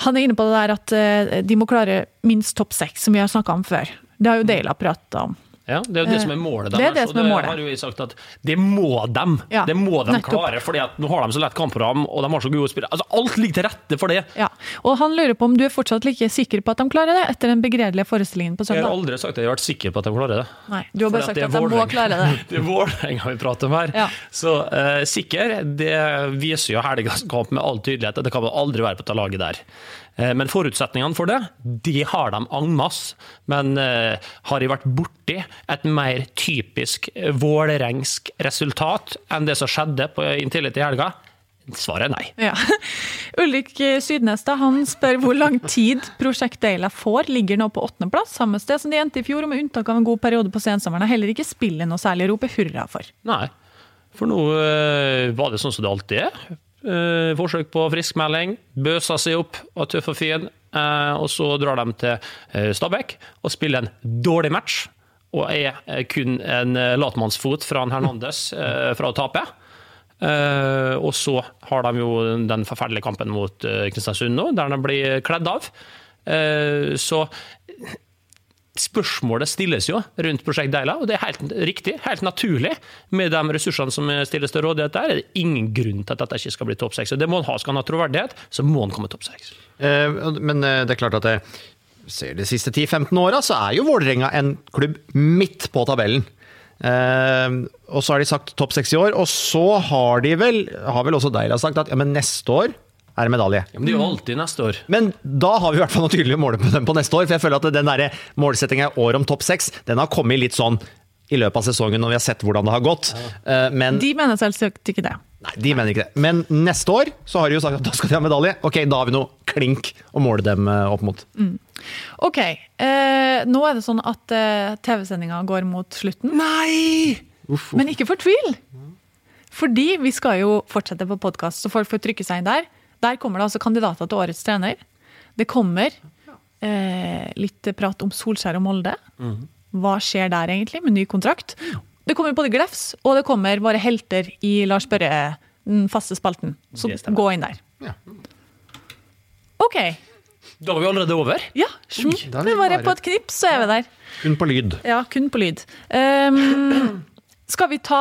han er inne på det der at eh, de må klare minst topp seks, som vi har snakka om før. Det har jo Deila prata om. Ja, Det er jo det som er målet Det er det er og målet. har jo sagt at det må dem. Ja, det må de nettopp. klare, for nå har de så lett kampprogram, og de har så gode spillere. Altså, alt ligger til rette for det. Ja, og han lurer på om du er fortsatt like sikker på at de klarer det, etter den begredelige forestillingen på søndag? Jeg har aldri sagt at jeg har vært sikker på at de klarer det. Nei, du har bare sagt det er at de må klare det. Det er Vålerenga vi prater om her. Ja. Så uh, sikker, det viser jo helgas kamp med all tydelighet. at Det kan vel aldri være på dette laget der. Uh, men forutsetningene for det, det har de en masse. Men uh, har jeg vært borti et mer typisk vålerengsk resultat enn det som skjedde på Intility i helga? Svaret er nei. Ja. Ulrik Sydnes da, han spør hvor lang tid Prosjekt Deila får. Ligger nå på åttendeplass, samme sted som de endte i fjor, og med unntak av en god periode på sensommeren er heller ikke spillet noe særlig å rope hurra for. Nei. For nå eh, var det sånn som det alltid er. Eh, forsøk på friskmelding, bøsa seg opp, og tøff og fin. eh, og så drar de til Stabæk og spiller en dårlig match. Og er eh, kun en eh, latmannsfot fra en Hernandez eh, fra å tape. Og så har de jo den forferdelige kampen mot Kristiansund nå, der de blir kledd av. Så spørsmålet stilles jo rundt Prosjekt Deila, og det er helt riktig, helt naturlig. Med de ressursene som stilles til rådighet der, er det ingen grunn til at dette ikke skal bli topp seks. Det må han ha. Skal han ha troverdighet, så må han komme topp seks. Men det er klart at det, ser de siste 10-15 åra, så er jo Vålerenga en klubb midt på tabellen. Eh, og så har de sagt topp seks i år, og så har de vel, har vel også Deila sagt at ja, men neste år er det medalje. Ja, men det er jo alltid neste år. Men da har vi i hvert fall noe tydelig å måle på dem på neste år. For jeg føler at den der målsettinga i år om topp seks, den har kommet litt sånn i løpet av sesongen når vi har sett hvordan det har gått. Eh, Men De mener selvsagt ikke det. Nei, de mener ikke det. Men neste år så har de jo sagt at da skal de ha medalje. Ok, da har vi noe klink å måle dem eh, opp mot. Ok, eh, nå er det sånn at eh, TV-sendinga går mot slutten. Nei! Men ikke fortvil! Fordi vi skal jo fortsette på podkast, så folk får trykke seg inn der. Der kommer det altså kandidater til årets trener. Det kommer eh, litt prat om Solskjær og Molde. Hva skjer der egentlig, med ny kontrakt? Det kommer både Glefs, og det kommer våre helter i Lars Børre, den faste spalten. Så gå inn der. OK. Da var vi allerede over. Ja, da er vi det bare på et knips, så er vi der. Kun på lyd. Ja, kun på lyd. Um, skal vi ta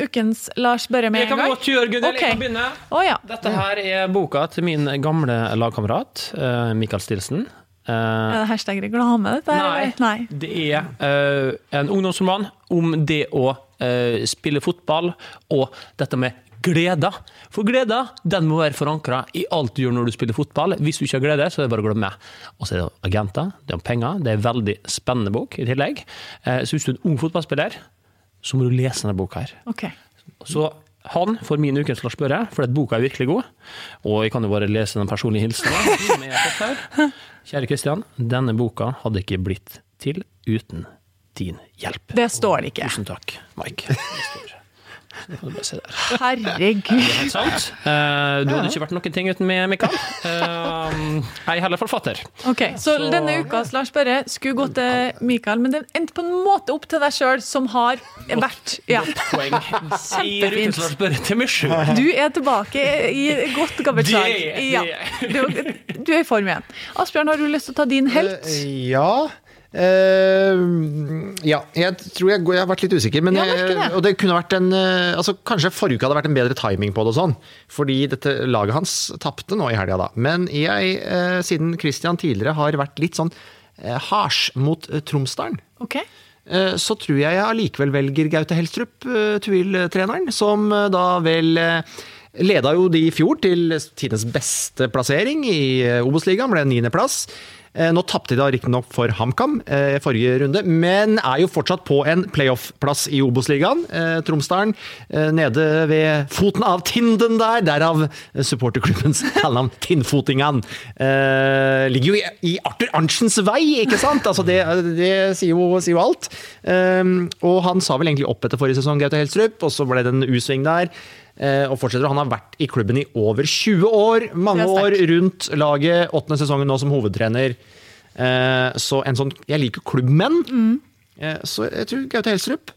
ukens Lars Børre med Jeg en kan gang? godt gjøre, Gunhild. Jeg Ok. kan begynne. Å ja. Dette her er boka til min gamle lagkamerat eh, Mikael Stilson. Eh, Er det hashtag reklame, dette? Nei. Nei. Det er uh, en ungdomsroman om det å uh, spille fotball og dette med glede For glede, den må være forankra i alt du gjør når du spiller fotball. Hvis du ikke har glede, så er det bare å glemme. Og så er det agenter, det er om penger. Det er en veldig spennende bok i tillegg. Uh, så hvis du er en ung fotballspiller, så må du lese denne boka her. Okay. Så han får min ukens Lars Børre, for boka er virkelig god. Og jeg kan jo bare lese den personlige hilsenen. Kjære Kristian, denne boka hadde ikke blitt til uten din hjelp. Det står det ikke. Tusen takk, Mike. Det står. Det kan du bare se der. Herregud. Helt sant. Uh, du hadde ikke vært noen ting uten meg, Mikael. Uh, jeg er heller forfatter. Ok, Så denne ukas Lars Børre skulle gått til Mikael, men det endte på en måte opp til deg sjøl, som har vært ja. Poeng. Ukens Lars Børre til meg sjøl. Du er tilbake i godt gammelt slag. Er- Ja. Du, du er i form igjen. Asbjørn, har du lyst til å ta din helt? Eh, Ja Eh, ja, jeg tror jeg, jeg har vært litt usikker. Men Ja, det. og det kunne vært en eh, altså Kanskje forrige uke hadde vært en bedre timing på det og sånn. Fordi dette laget hans tapte nå i helga, da. Men jeg, uh, siden Christian tidligere har vært litt sånn uh, hards mot uh, Tromsdalen, okay. så tror jeg jeg allikevel velger Gaute Helstrup, Tuil-treneren, som da vel Leda jo de i fjor til tidens beste plassering i Obos-ligaen, ble niendeplass. Eh, Nå tapte de da riktignok for HamKam i forrige runde, men er jo fortsatt på en playoff-plass i Obos-ligaen. Eh, Tromsdalen eh, nede ved foten av Tinden der, derav supporterklubbens kallenavn Tinnfotingan. Eh, ligger jo i, Arthur Arntzens vei, ikke sant? Altså det, det sier, jo, sier jo alt. Eh, og han sa vel egentlig opp etter forrige sesong, Gaute Helstrup, og så ble det en U-sving der. Eh, og fortsetter. Han har vært i klubben i over 20 år. Mange år rundt laget. Åttende sesongen nå som hovedtrener. Eh, så en sånn Jeg liker klubbmenn. Mm. Eh, så jeg tror Gaute Helstrup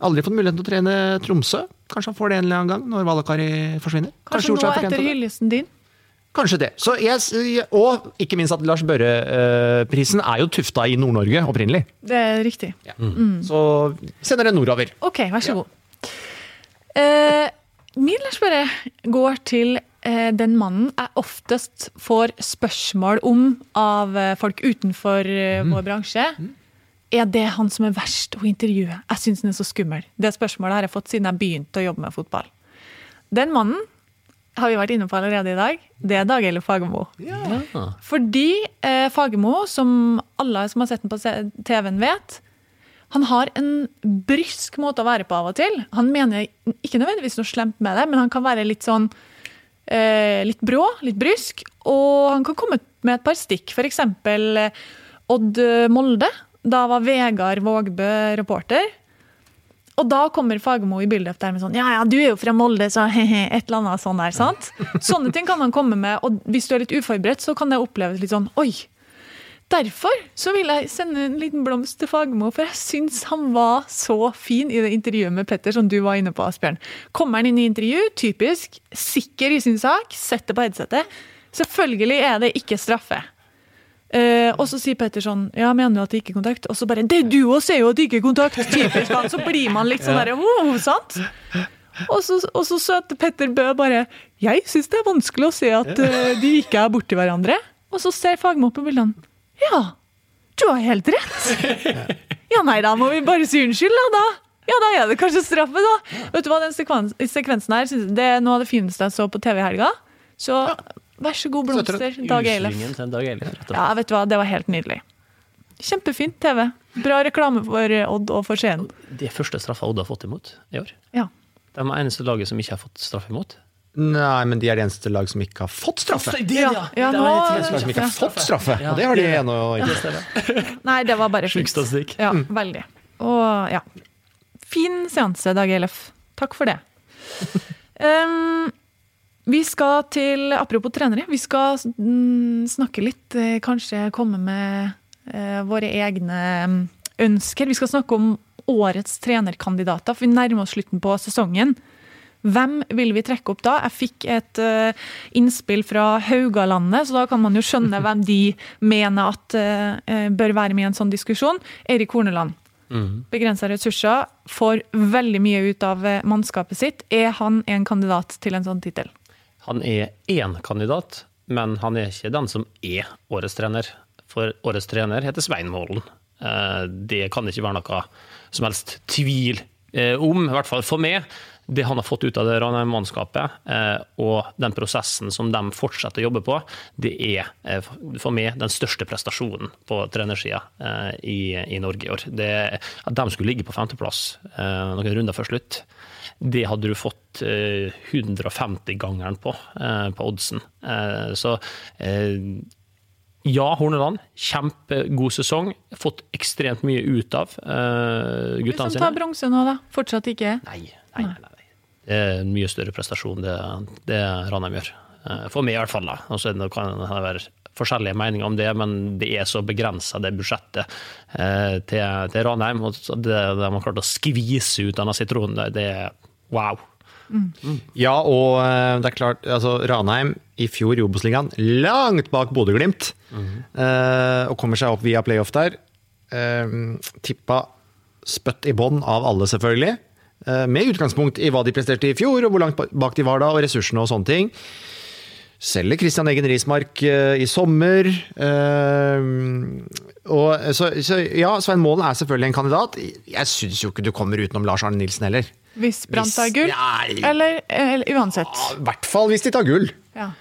Aldri fått muligheten til å trene Tromsø. Kanskje han får det en eller annen gang når Valakari forsvinner. Kanskje Kanskje nå etter det. hyllesten din? Kanskje det. Så jeg, og ikke minst at Lars Børre-prisen er jo tufta i Nord-Norge opprinnelig. Det er riktig. Så sender det nordover. Ok, vær så god. Eh, min lærspørre går til eh, den mannen jeg oftest får spørsmål om av eh, folk utenfor eh, vår bransje. Er det han som er verst å intervjue? Jeg syns han er så skummel. Det spørsmålet har jeg fått siden jeg begynte å jobbe med fotball. Den mannen har vi vært inne på allerede i dag. Det er Dag Eilif Fagermo. Fordi eh, Fagermo, som alle som har sett den på TV-en vet, han har en brysk måte å være på av og til. Han mener ikke nødvendigvis noe slemt med det, men han kan være litt sånn eh, litt brå, litt brysk. Og han kan komme med et par stikk. Eksempel eh, Odd Molde. Da var Vegard Vågbø reporter. Og da kommer Fagermo i bildet der med sånn Ja, ja, du er jo fra Molde, så he-he, et eller annet sånn der. sant? Sånne ting kan han komme med, og hvis du er litt uforberedt, så kan det oppleves litt sånn Oi! Derfor så vil jeg sende en liten blomst til Fagermo, for jeg syns han var så fin i det intervjuet med Petter, som du var inne på, Asbjørn. Kommer han inn i intervju, typisk, sikker i sin sak, setter på headsetet. Selvfølgelig er det ikke straffe. Eh, og så sier Petter sånn Ja, mener du at det ikke er kontakt? Og så bare Det du òg sier jo at det ikke er kontakt! Typisk han. Så blir man litt sånn derre oh, sant? Og så, og så søte Petter Bø bare Jeg syns det er vanskelig å se at uh, de ikke er borti hverandre. Og så ser Fagermo på bildene. Ja, du har helt rett. Ja, nei, da må vi bare si unnskyld, da. da. Ja, da er det kanskje straffe, da. Vet du hva, den sekvens, sekvensen her det er noe av det fineste jeg så på TV i helga. Så vær så god, blomster, Dag Eilef. Ja, vet du hva, det var helt nydelig. Kjempefint TV. Bra reklame for Odd og for Skien. Det er første straffa Odd har fått imot i år. Ja. De er eneste laget som ikke har fått straff imot. Nei, men de er det eneste lag som ikke har fått straffe. Det, Ja, ja, nå, Lag som ikke har fått straffe, og det har de ennå ikke. Nei, det var bare fint. Ja, veldig. Og ja. Fin seanse, Dag Eilef. Takk for det. Um, vi skal til, apropos trenere, vi skal mm, snakke litt, eh, kanskje komme med uh, våre egne mm, ønsker. Vi skal snakke om årets trenerkandidater, for vi nærmer oss slutten på sesongen. Hvem vil vi trekke opp da? Jeg fikk et uh, innspill fra Haugalandet, så da kan man jo skjønne hvem de mener at uh, bør være med i en sånn diskusjon. Erik Horneland. Begrensa ressurser, får veldig mye ut av mannskapet sitt. Er han en kandidat til en sånn tittel? Han er én kandidat, men han er ikke den som er årets trener. For årets trener heter Svein Målen. Det kan ikke være noe som helst tvil om, i hvert fall for meg. Det han har fått ut av det Ranheim-mannskapet, eh, og den prosessen som de fortsetter å jobbe på, det er eh, for meg den største prestasjonen på trenersida eh, i, i Norge i år. Det, at de skulle ligge på femteplass noen runder før slutt, det hadde du fått eh, 150-gangeren på, på oddsen. Så ja, Horneland, kjempegod sesong. Fått ekstremt mye ut av guttene sine. tar bronse nå, da? Fortsatt ikke? Nei, nei, nei, nei. Det er en mye større prestasjon det, det Ranheim gjør. Eh, For meg i hvert fall. da. Og så er det- kan det være forskjellige meninger om det, men det er så begrensa, det budsjettet eh, til, til Ranheim. Og det de har klart å skvise ut denne sitronen, det- det er wow. Ja, og eh, det er klart, altså Ranheim i fjor i Obos-ligaen, langt bak Bodø-Glimt, eh, og kommer seg opp via playoff der. Eh, tippa spøtt i bånn av alle, selvfølgelig. Eh, med utgangspunkt i hva de presterte i fjor, og hvor langt bak de var da, og ressursene og sånne ting. Selger Christian Egen Rismark eh, i sommer. Eh, og, så, så ja, Svein Målen er selvfølgelig en kandidat. Jeg syns jo ikke du kommer utenom Lars Arne Nilsen heller. Hvis Brann tar gull? Eller, eller uansett? I hvert fall hvis de tar gull. Ja.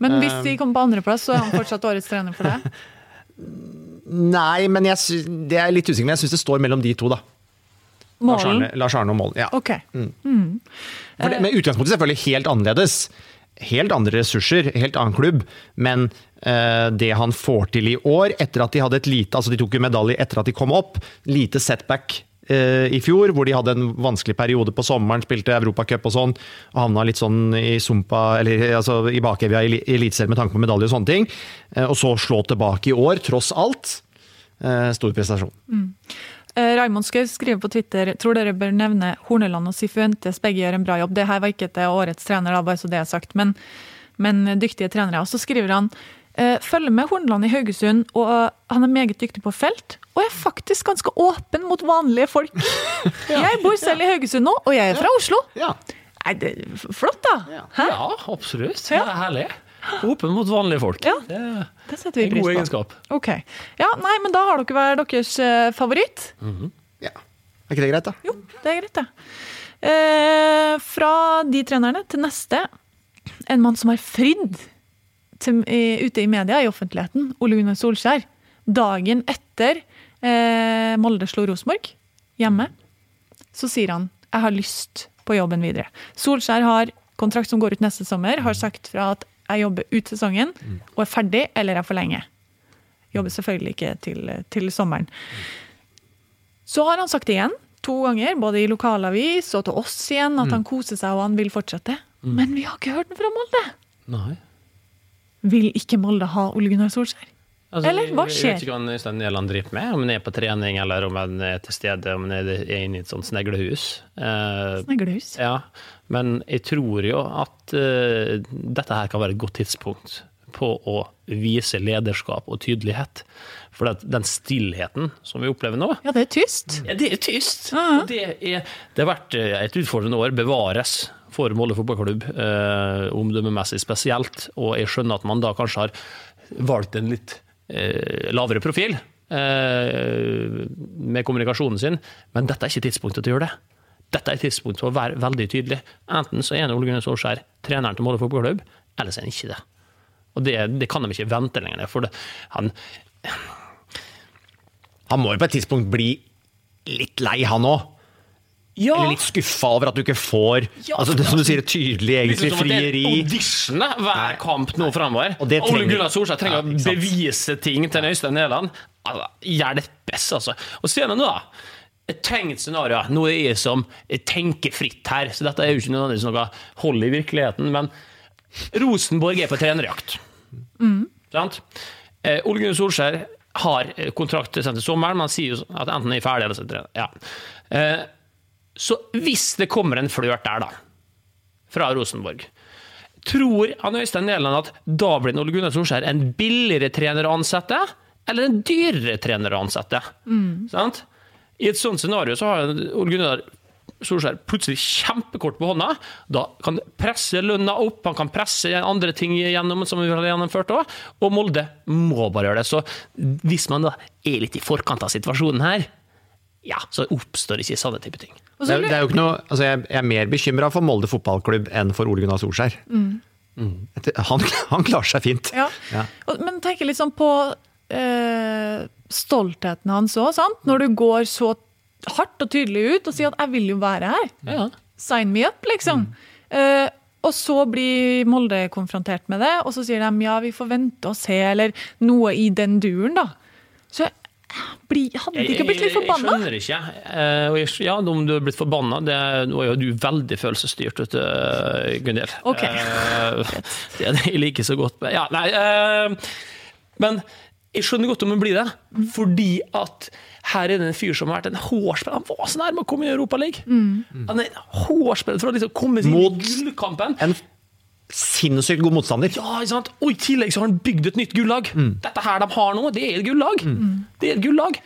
Men hvis de kommer på andreplass, så er han fortsatt årets trener for det? Nei, men jeg, det er litt usikker, men jeg syns det står mellom de to, da. Lars Målen? Lars Arne og Målen. Ja. Okay. Mm. Mm. det, men utgangspunktet er selvfølgelig helt annerledes. Helt andre ressurser, helt annen klubb. Men eh, det han får til i år, etter at de hadde et lite Altså de tok jo medalje etter at de kom opp. Lite setback eh, i fjor, hvor de hadde en vanskelig periode på sommeren, spilte Europacup og sånn, og havna litt sånn i sumpa, eller altså i bakevja i Eliteserien med tanke på medalje og sånne ting. Eh, og så slå tilbake i år, tross alt. Eh, stor prestasjon. Eh, Raymond Skau skriver på Twitter tror dere bør nevne Horneland og Sifuentes. Begge gjør en bra jobb. Det her var ikke til årets trener, da, bare så det er sagt, men, men dyktige trenere. Og så skriver han eh, følger med Horneland i Haugesund, og eh, han er meget dyktig på felt. Og er faktisk ganske åpen mot vanlige folk. Jeg bor selv i Haugesund nå, og jeg er fra Oslo. Nei, det, flott, da! Hæ? Ja, absolutt. Det er herlig. Åpen mot vanlige folk. Ja. Det Det setter vi en pris god på. egenskap. Ok. Ja, nei, men da har dere hver deres eh, favoritt. ja. Er ikke det greit, da? Jo, det er greit, det. Eh, fra de trenerne til neste. En mann som har fridd til, i, ute i media, i offentligheten. Ole Gunnar Solskjær. Dagen etter eh, Molde slo Rosenborg, hjemme, så sier han jeg har lyst på jobben videre. Solskjær har kontrakt som går ut neste sommer, har sagt fra at jeg jobber ut sesongen og er ferdig, eller jeg forlenger. Jobber selvfølgelig ikke til, til sommeren. Så har han sagt det igjen, to ganger, både i lokalavis og til oss igjen, at han koser seg og han vil fortsette. Men vi har ikke hørt den fra Molde! Nei. Vil ikke Molde ha Ole Gunnar Solskjær? Altså, Eller hva skjer? Jeg vet ikke hva Øystein Næland driver med, om han er på trening eller om han er til stede, om han er inne i et sånt sneglehus. Eh, Sneglehus. ja, men jeg tror jo at eh, dette her kan være et godt tidspunkt på å vise lederskap og tydelighet. For den stillheten som vi opplever nå, Ja, det er tyst. ja, det er tyst. Og det, er, det har vært eh, et utfordrende år. Bevares for Molde fotballklubb, eh, omdømmemessig spesielt. Og jeg skjønner at man da kanskje har valgt en litt lavere profil eh, med kommunikasjonen sin, men dette er ikke tidspunktet til å gjøre det. Dette er tidspunktet for å være veldig tydelig. Enten så er Ole Gunnar Solskjær treneren til Molde fotballklubb, eller så er han ikke det. Og det, det kan de ikke vente lenger. For det, han, Han må jo på et tidspunkt bli litt lei, han òg. Ja, Eller litt skuffa over at du ikke får Ja, altså, det, Som du sier, tydelig egentlig Liksom er frieri. Audition da, hver kamp nå framover. Ole Gunnar Solskjær trenger å bevise ting til Øystein Næland. Altså, Gjør det best, altså. Og se nå, da. Et tenkt scenario. Nå er jeg som tenker fritt her, så dette er jo ikke nødvendigvis noe hold i virkeligheten. Men Rosenborg er på trenerjakt. Sant? Eh, Ole Gunnar Solskjær har eh, kontrakt til sommeren, men sier jo at enten er jeg ferdig eller så er trener. Ja. Så hvis det kommer en flørt der, da, fra Rosenborg, tror han Øystein Nederland at da blir Ole Gunnar Solskjær en billigere trener å ansette, eller en dyrere trener å ansette? Sant? I et sånt scenario så har Ole Gunnar Solskjær plutselig kjempekort på hånda. Da kan presse lønna opp, han kan presse andre ting gjennom som vi har gjennomført òg, og Molde må bare gjøre det. Så hvis man da er litt i forkant av situasjonen her, ja, så oppstår ikke sånne type ting. Det er, det er jo ikke noe, altså jeg, er mer bekymra for Molde fotballklubb enn for Ole Gunnar Solskjær. Etter- Han, han klarer seg fint. Ja. Ja. Men tenk litt sånn på eh, stoltheten hans òg, sant? Når du går så hardt og tydelig ut og sier at 'jeg vil jo være her'. Ja. Sign me up, liksom. Eh, og så blir Molde konfrontert med det, og så sier de ja, vi får vente og se, eller noe i den duren, da. Så jeg blir, hadde de ikke blitt litt Jeg, jeg skjønner ikke. Eh, ja, om du har blitt forbanna det, Nå er jo du veldig følelsesstyrt, vet du, Gunhild. Ok. Eh, det er det jeg liker så godt. Ja, nei, eh, men jeg skjønner godt om hun blir det, fordi at her er det en fyr som har vært en hårspill Han var så nærme å komme i Europaligaen. Han er en hårspiller for å liksom komme seg inn i gullkampen. En sinnssykt god motstander. Ja, ikke sant? Og i tillegg så har han bygd et nytt gullag. Dette her de har nå, det er et gullag. Det er et gullag.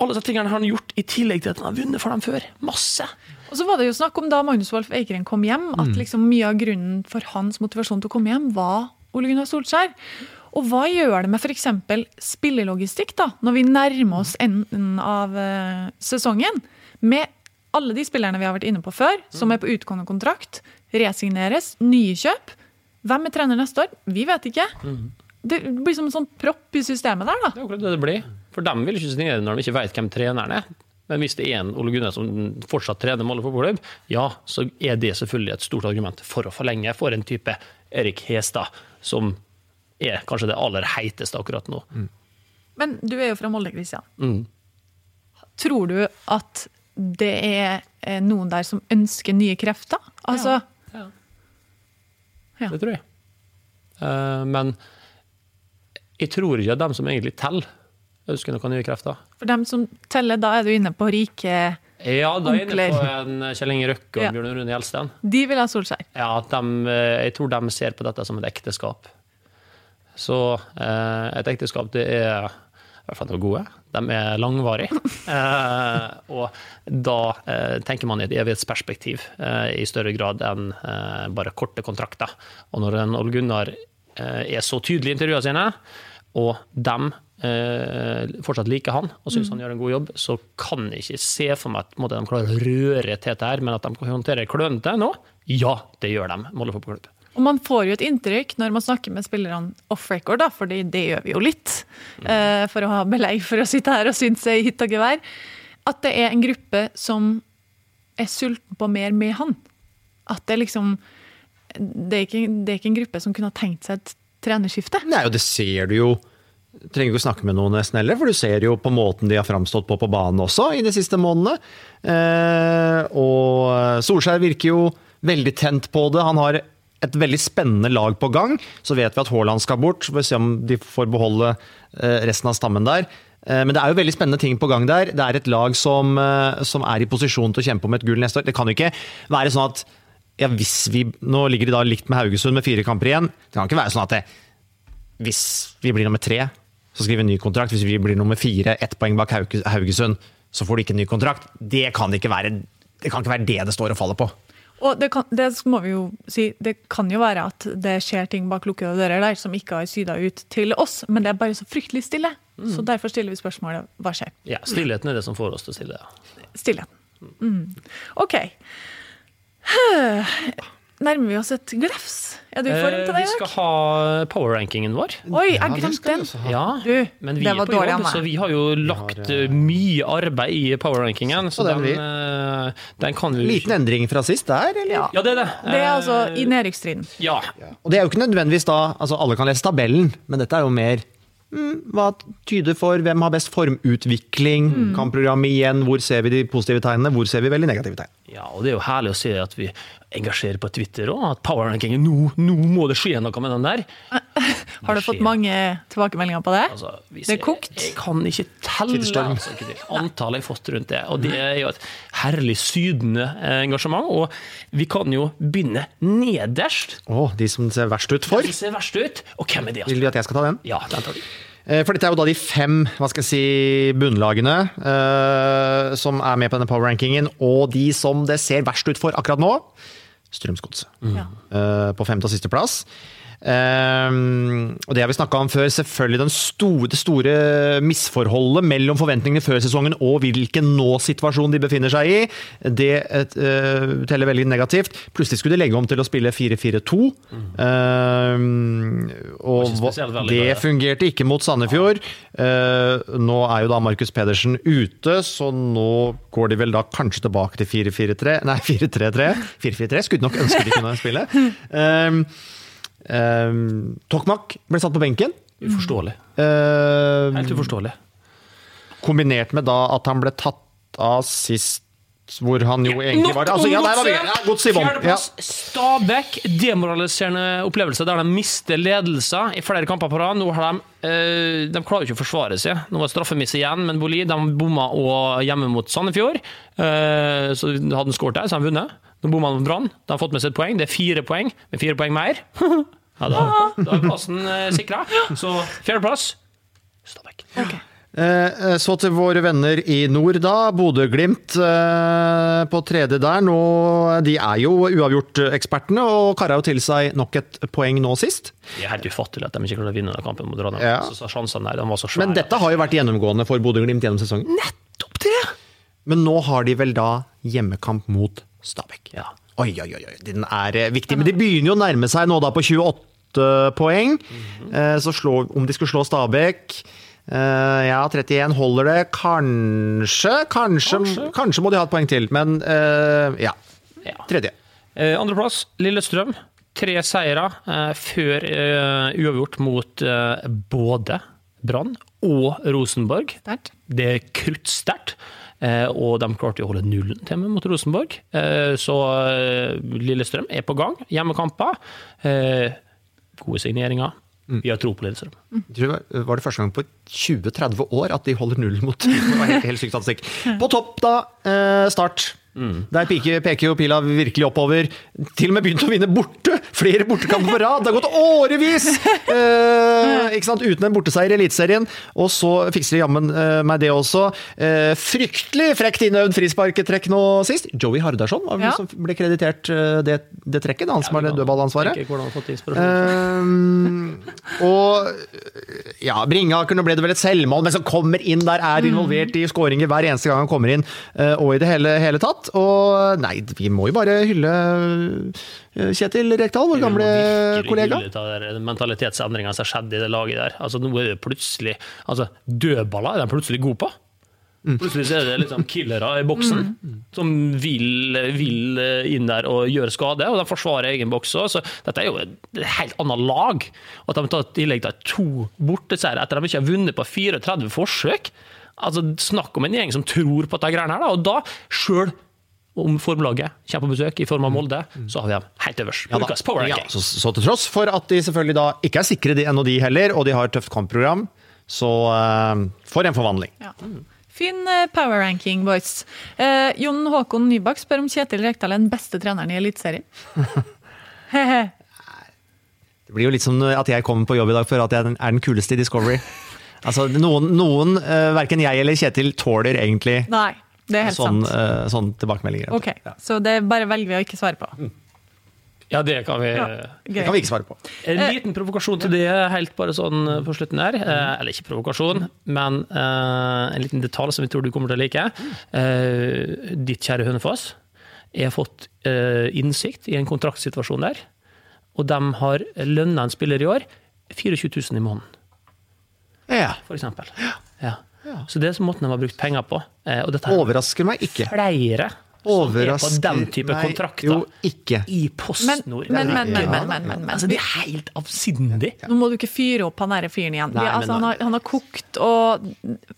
Alle disse tingene har han gjort, i tillegg til at han har vunnet for dem før. Masse. Og så var det jo snakk om da Magnus Wolff Eikrem kom hjem, at liksom mye av grunnen for hans motivasjon til å komme hjem, var Ole Gunnar Solskjær. Og hva gjør det med f.eks. spillelogistikk, da, når vi nærmer oss enden av eh, sesongen? Med alle de spillerne vi har vært inne på før, som er på utgående kontrakt, resigneres, nye kjøp. Hvem er trener neste år? Vi vet ikke. Det blir som en sånn propp i systemet der, da. Det er akkurat det det blir. For dem vil ikke signere når de ikke vet hvem treneren er. Men hvis det er en Ole Gunnar som fortsatt trener Molde fotballklubb, ja, så er det selvfølgelig et stort argument for å forlenge for en type Erik Hestad, som er kanskje det aller heiteste akkurat nå. Men du er jo fra Molde, Kristian. Mm. Tror du at det er eh, noen der som ønsker nye krefter? Altså, Ja. Det tror jeg. Eh, men jeg tror ikke at dem som egentlig teller, ønsker noen nye krefter. For dem som teller, da er du inne på rike Ja, da er jeg inne på en Kjell Inge Røkke og Ja. Bjørn Rune Gjelsten. De vil ha Solskjær. Ja, de, eh, jeg tror de ser på dette som et ekteskap. Så eh, et ekteskap, det er hvert fall noe gode. De er langvarige. Eh, og da eh, tenker man i et evighetsperspektiv eh, i større grad enn eh, bare korte kontrakter. Og når en Ole Gunnar eh, er så tydelig i intervjuene sine, og de eh, fortsatt liker han og syns han gjør en god jobb, så kan jeg ikke se for meg at måte, de klarer å røre til dette her, men at de kan håndtere klønete nå, ja, det gjør de. Molde fotballklubb. Og man får jo et inntrykk når man snakker med spillerne off record, da, for det gjør vi jo litt, uh, for å ha belegg for å sitte her og synse i hytt og gevær, at det er en gruppe som er sulten på mer med han. At det liksom Det er ikke, det er ikke en gruppe som kunne ha tenkt seg et trenerskifte. Nei, og det ser du jo Trenger ikke å snakke med noen nesten heller, for du ser jo på måten de har framstått på på banen også i de siste månedene. Eh, og Solskjær virker jo veldig tent på det. Han har et veldig spennende lag på gang. Så vet vi at Haaland skal bort, så får vi se om de får beholde eh, resten av stammen der. Eh, Men det er jo veldig spennende ting på gang der. Det er et lag som, eh, som er i posisjon til å kjempe om et gull neste år. Det kan jo ikke være sånn at ja, hvis vi, Nå ligger de da likt med Haugesund med fire kamper igjen. Det kan ikke være sånn at det, hvis vi blir nummer tre, så skriver vi en ny kontrakt. Hvis vi blir nummer fire, ett poeng bak Haugesund, så får de ikke en ny kontrakt. Det kan ikke være det, kan ikke være det det står og faller på. Og det, kan, det må vi jo si, det kan jo være at det skjer ting bak lukkede dører der som ikke har syda ut til oss, men det er bare så fryktelig stille. Så derfor stiller vi spørsmålet hva skjer? Ja, Stillheten er det som får oss til å stille. Stillheten. Mm. OK. Nærmer vi oss et glefs? Er du i form til det? Eh, vi skal ha power-rankingen vår. Oi, Ja, jeg ja, glemte den. Ja, Du, men vi det er på dårlig av jobb, meg. så vi har jo lagt eh, mye arbeid i power-rankingen. Så den den, eh, den kan vi Liten endring fra sist der, eller? Ja. Ja, det er det. Det er altså Eh, i nedrykkstrinn. Ja. Og det er jo ikke nødvendigvis da altså Alle kan lese tabellen, men dette er jo mer mm, hva tyder for hvem har best formutvikling, kampprogram igjen, hvor ser vi de positive tegnene, hvor ser vi veldig negative tegn. ja, og det er jo herlig å se at vi engasjerer på Twitter òg. At power-rankingen nå, nå må det skje noe med den der. Har du fått mange tilbakemeldinger på det? Altså, det er kokt? Jeg kan ikke telle altså, ikke antallet jeg har fått rundt det. Og det er jo et herlig sydende eh, engasjement. Og vi kan jo begynne nederst. Å, de som ser verst ut for. Det ser verst ut. Og hvem er det? Vil du at jeg skal ta den? Ja, den tar vi. Eh, For dette er jo da de fem hva skal jeg si, bunnlagene uh, som er med på denne power-rankingen, og de som det ser verst ut for akkurat nå, Strømsgodset. Mm. Uh, på femte og siste plass. Ehm, og det har vi snakka om før. Selvfølgelig den store, det store misforholdet mellom forventningene før sesongen og hvilken nå-situasjon de befinner seg i. Det uh, teller veldig negativt. Plutselig skulle de legge om til å spille 4-4-2. Ehm, og ikke hva- spesielt veldig det det. fungerte ikke mot Sandefjord. Uh, nå er jo da Markus Pedersen ute, så nå går de vel da kanskje tilbake til 4-4-3 Nei, 4-3-3. 4-4-3 skulle nok ønske de kunne spille. Um, um, Tokmak ble satt på benken. Uforståelig. eh, Helt uforståelig. kombinert med da at han ble tatt av sist, hvor han jo egentlig var altså, ja, der var vi. Ja, Godset i bånn. Ja. Stabæk. Demoraliserende opplevelse der de mister ledelser i flere kamper på rad. Nå har de eh, De klarer ikke å forsvare seg. Nå var det straffemiss igjen, men Boli de bomma og hjemme mot Sandefjord. Eh, så hadde han skåret der, så hadde de vunnet. Nå bomma han på Brann. De har fått med seg et poeng. Det er fire poeng, med fire poeng mer. ja, da, da er plassen eh, sikra. Så fjerdeplass Stabæk. Eh, Så til våre venner i nord, da. Bodø-Glimt eh, på tredje der. Nå, de er jo uavgjort-ekspertene og kara jo til seg nok et poeng nå sist. Det er helt ufattelig at de ikke klarte å vinne den kampen mot Ranheim. Ja. Så, så sjansene der, de var så svære. Men dette har jo vært gjennomgående for Bodø-Glimt gjennom sesongen. Nettopp det! Men nå har de vel da hjemmekamp mot Stabæk. Ja. Oi, oi, oi, oi, den er eh, viktig. Men de begynner jo å nærme seg nå da på 28 poeng. Eh, Så slå, om de skulle slå Stabæk Uh, Ja, 31 holder det. Kanskje, kanskje, kanskje, Kanskje. må de ha et poeng til. Men uh, ja. Ja. Tredje. Uh, Andreplass, Lillestrøm. Tre seire før uavgjort mot både Brann og Rosenborg. Stert. Det er kruttsterkt. Eh, og de klarte å holde nullen til med mot Rosenborg. Eh, så eh, Lillestrøm er på gang. Hjemmekamper. Eh, gode signeringer. Vi har tro på Lillestrøm. Mm. tror det var- det første gang på 20-30 år at de holder null mot Det var helt, helt syk statistikk. På topp, da. Eh, start. Der peker, peker jo pila virkelig oppover. Til og med begynt å vinne borte! Flere bortekamper på rad! Det har gått årevis! Eh, ikke sant? Uten en borteseier i Eliteserien. Og så fikser de jammen eh, meg det også. Eh, fryktelig frekt innøvd frisparketrekk nå sist. Joey Hardarson var vel Ja. som ble kreditert eh, det, det trekket. Han som har det dødballansvaret. Um, og ja, Bringaker, nå ble det vel et selvmål, men som kommer inn der, er involvert i skåringer hver eneste gang han kommer inn, uh, og i det hele, hele tatt. Og nei, vi må jo bare hylle uh, Kjetil Rekdal, vår gamle kollega. Mentalitetsendringene som har skjedd i det laget der. Altså, nå er det plutselig altså, Dødballer er de plutselig gode på. Plutselig så er det liksom killere i boksen som vil, vil inn der og gjøre skade, og de forsvarer egen boks òg. Så dette er jo et helt annet lag. At de tar i tillegg tar to borteseiere etter at de ikke har vunnet på 34 forsøk. Altså, Snakk om en gjeng som tror på dette greiene her, da. Og da, sjøl om formlaget kommer på besøk i form av Molde, så har vi dem helt øverst. Ja Lukas power Ja, ranking. så, så til tross for at de selvfølgelig da ikke er sikre de ennå, de heller, og de har et tøft kampprogram, så uh, for en forvandling. Ja. Fin eh, power ranking, boys. Eh, Jon Håkon Nybakk spør om Kjetil Rekdal er den beste treneren i Eliteserien. Det blir jo litt som at jeg kommer på jobb i dag for at jeg er den kuleste i Discovery. Altså, noen, noen uh, verken jeg eller Kjetil tåler egentlig Nei, det er helt sånn, sant. eh, sånn tilbakemeldinger. Ok, Så det bare velger vi å ikke svare på. Ja, det kan vi Ja, Det kan vi ikke svare på. En liten provokasjon til det, helt bare sånn på slutten der. Eh, eller ikke provokasjon, men eh, en liten detalj som vi tror du kommer til å like. Eh, ditt kjære Hønefoss. Jeg har fått eh, innsikt i en kontraktsituasjon der, og de har lønna en spiller i år 24 000 i måneden, Ja. for eksempel. Ja. Så det er måten de har brukt penger på. Eh, og dette er Overrasker meg ikke. flere som er Overrasker på den type meg kontrakter jo ikke. i PostNord. Men, men, men, men, men, men, men. Altså, det er helt avsindig. Nå må du ikke fyre opp han derre fyren igjen. Nei, Vi- altså, han, har, han har kokt og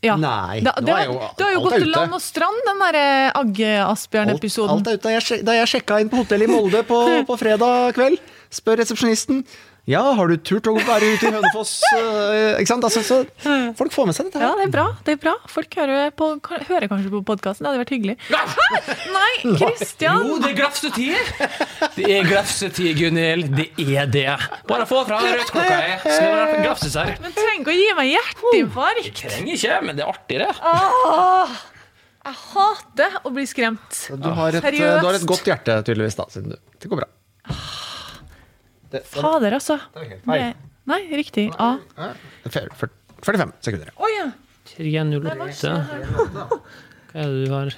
ja. Nei, Da, nå det, er har- jo- det har jo gått er til land og strand, den derre Agge-Asbjørn-episoden. Alt er ute. Da jeg, da jeg sjekka inn på hotellet i Molde på, på fredag kveld, spør resepsjonisten ja, har du turt å være ute i Hønefoss? Eh, ikke sant? Altså, så folk får med seg dette. her. Ja, det er bra. det er bra. Folk hører, på, hører kanskje på podkasten. Det hadde vært hyggelig. Hæ? Nei, Kristian! Jo, det er grafsetid! Det er grafsetid, Gunhild. Det er det. Bare få fra rødklokka er. Det grafses? Men trenger ikke å gi meg hjerteinfarkt. Trenger ikke, men det er artig, det. Åh, jeg hater å bli skremt. Du har, et, Seriøst. du har et godt hjerte, tydeligvis. da, siden du, Det går bra. Det, det, Fader, altså. det er helt feil. Det, nei, riktig. A. Ja, fyr- fyr- 45 sekunder. Å ja. 308. Hva er det du har?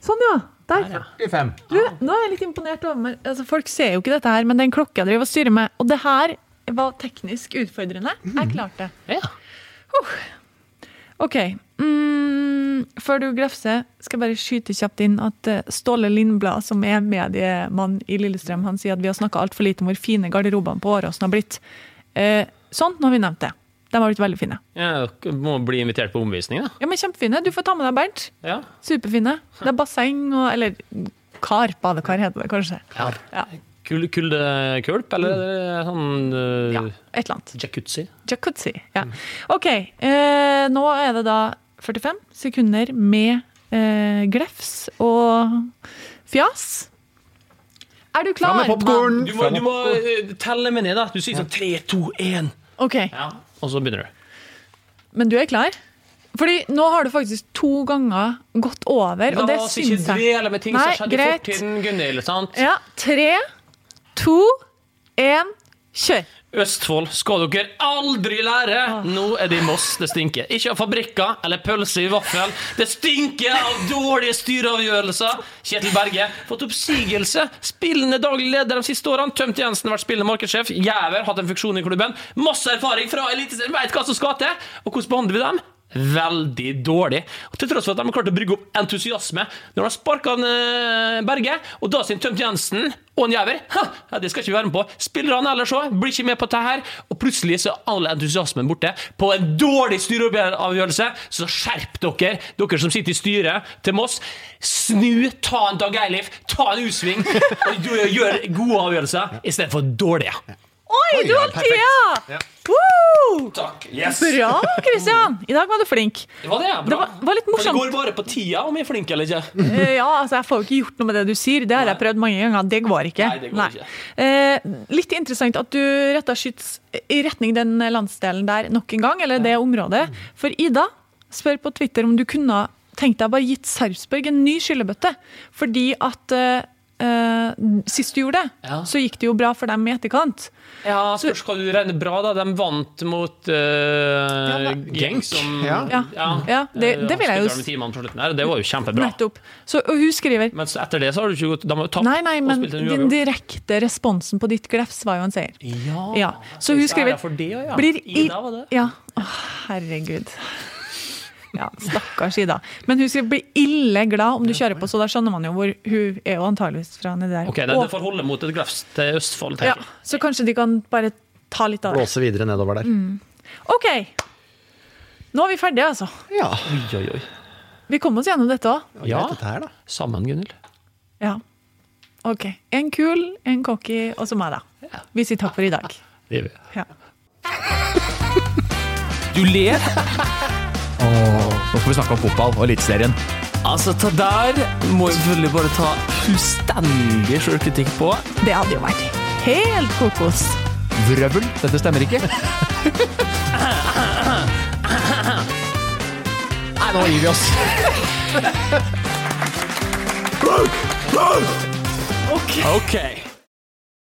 Sånn, ja. Der. 45. Du, nå er jeg litt imponert over. Altså, folk ser jo ikke dette her, men den klokka jeg driver og styrer med, og det her var teknisk utfordrende. Jeg klarte det. Ja. Ok. Mm, før du grafser, skal jeg bare skyte kjapt inn at eh, Ståle Lindblad, som er mediemann i Lillestrøm, han sier at vi har snakka altfor lite om hvor fine garderobene på Åråsen har blitt. Eh, sånn, nå har vi nevnt det. De har blitt veldig fine. Jeg må bli invitert på omvisning, da. Ja, men Kjempefine. Du får ta med deg Bernt. Ja. Superfine. Det er basseng og Eller kar. Badekar heter det kanskje. ja. Ja, Kul- eller er sånn uh, ja et eller annet. jacuzzi? Jacuzzi. Ja. OK. Eh, nå er det da 45 sekunder med eh, glefs og fjas. Er du klar? Fram med popkorn! Du må, du må eh, telle med ned, da. Du sier sånn tre, to, én. Ok, Ja. Og så begynner du. Men du er klar? Fordi nå har du faktisk to ganger gått over, og det La oss ikke syns jeg. dvele med ting Nei, som skjedde i greit. fortiden, Gunhild. sant? Ja, tre, to, én, kjør. Østfold skal dere aldri lære! Nå er det i Moss det stinker. Ikke av fabrikker eller pølse i vaffel. Det stinker av dårlige styreavgjørelser. Kjetil Berge fått oppsigelse. Spillende daglig leder de siste årene. Tømt Jensen vært spillende markedssjef. Jæver hatt en funksjon i klubben. Masse erfaring fra Eliteserien. Veit hva som skal til. Og hvordan behandler vi dem? Veldig dårlig. Og Til tross for at de har klart å brygge opp entusiasme når de har sparka Berge, og da sin Tømt Jensen og en Jæver ja, Det skal ikke vi være med på. Spillerne ellers òg blir ikke med på dette her. Og plutselig så er all entusiasmen borte på en dårlig styreavgjørelse. Så skjerp dere, dere som sitter i styret til Moss. Snu, ta en Dag Eilif, ta en U-sving, og gjør gode avgjørelser istedenfor dårlige. Oi, du perfekt. tida! Woo! Takk. Yes. Bra, Kristian. I dag var du flink. Det var det, ja. Det Bra. var, var litt For det går bare på tida om jeg er flink eller ikke. Eh, Ja, altså Jeg får jo ikke gjort noe med det du sier. Det har jeg prøvd mange ganger. Det går ikke. Nei, det går ikke. Eh, litt interessant at du retta skyts i retning den landsdelen der nok en gang, eller det området. For Ida spør på Twitter om du kunne tenkt deg bare gitt Sarpsborg en ny skyllebøtte. Fordi at eh, eh, sist du gjorde det, Ja. så gikk det jo bra for dem i etterkant. Ja, spørs hva du regner bra, da. De vant mot uh, Genk. Som, Ja. Ja. Ja, det- eh, det vil jeg jo Det var jo kjempebra. Nettopp. Så, og hun skriver Men så etter det så har du ikke gått De har jo tapt Nei, nei, men den direkte responsen på ditt glefs var jo en seier. Ja, Ja, så hun skriver det, ja. blir i, Ida var det. Ja, Å, herregud. Ja, stakkars Ida. Men hun skriver bli ille glad om du kjører på, så da skjønner man jo hvor Hun er jo antageligvis fra nedi der. Ok, det, er det får holde mot et glefs til Østfold, ja, tenker jeg. så kanskje de kan bare ta litt av det. Blåse videre nedover der. OK. Nå er vi ferdige, altså. Ja. Oi, oi, oi. Vi kom oss gjennom dette òg. Ja, Dette sammen, Gunhild. Ja. Ok. En kul, en cocky, og så meg, da. Vi sier takk for i dag. Det gjør vi. Ja. Du ler? Nå skal vi snakke om fotball og Eliteserien. Altså, det der må jeg selvfølgelig bare ta fullstendig sjølkritikk på. Det hadde jo vært helt kokos. Vrøvl, dette stemmer ikke. Nei, nå gir vi oss. OK.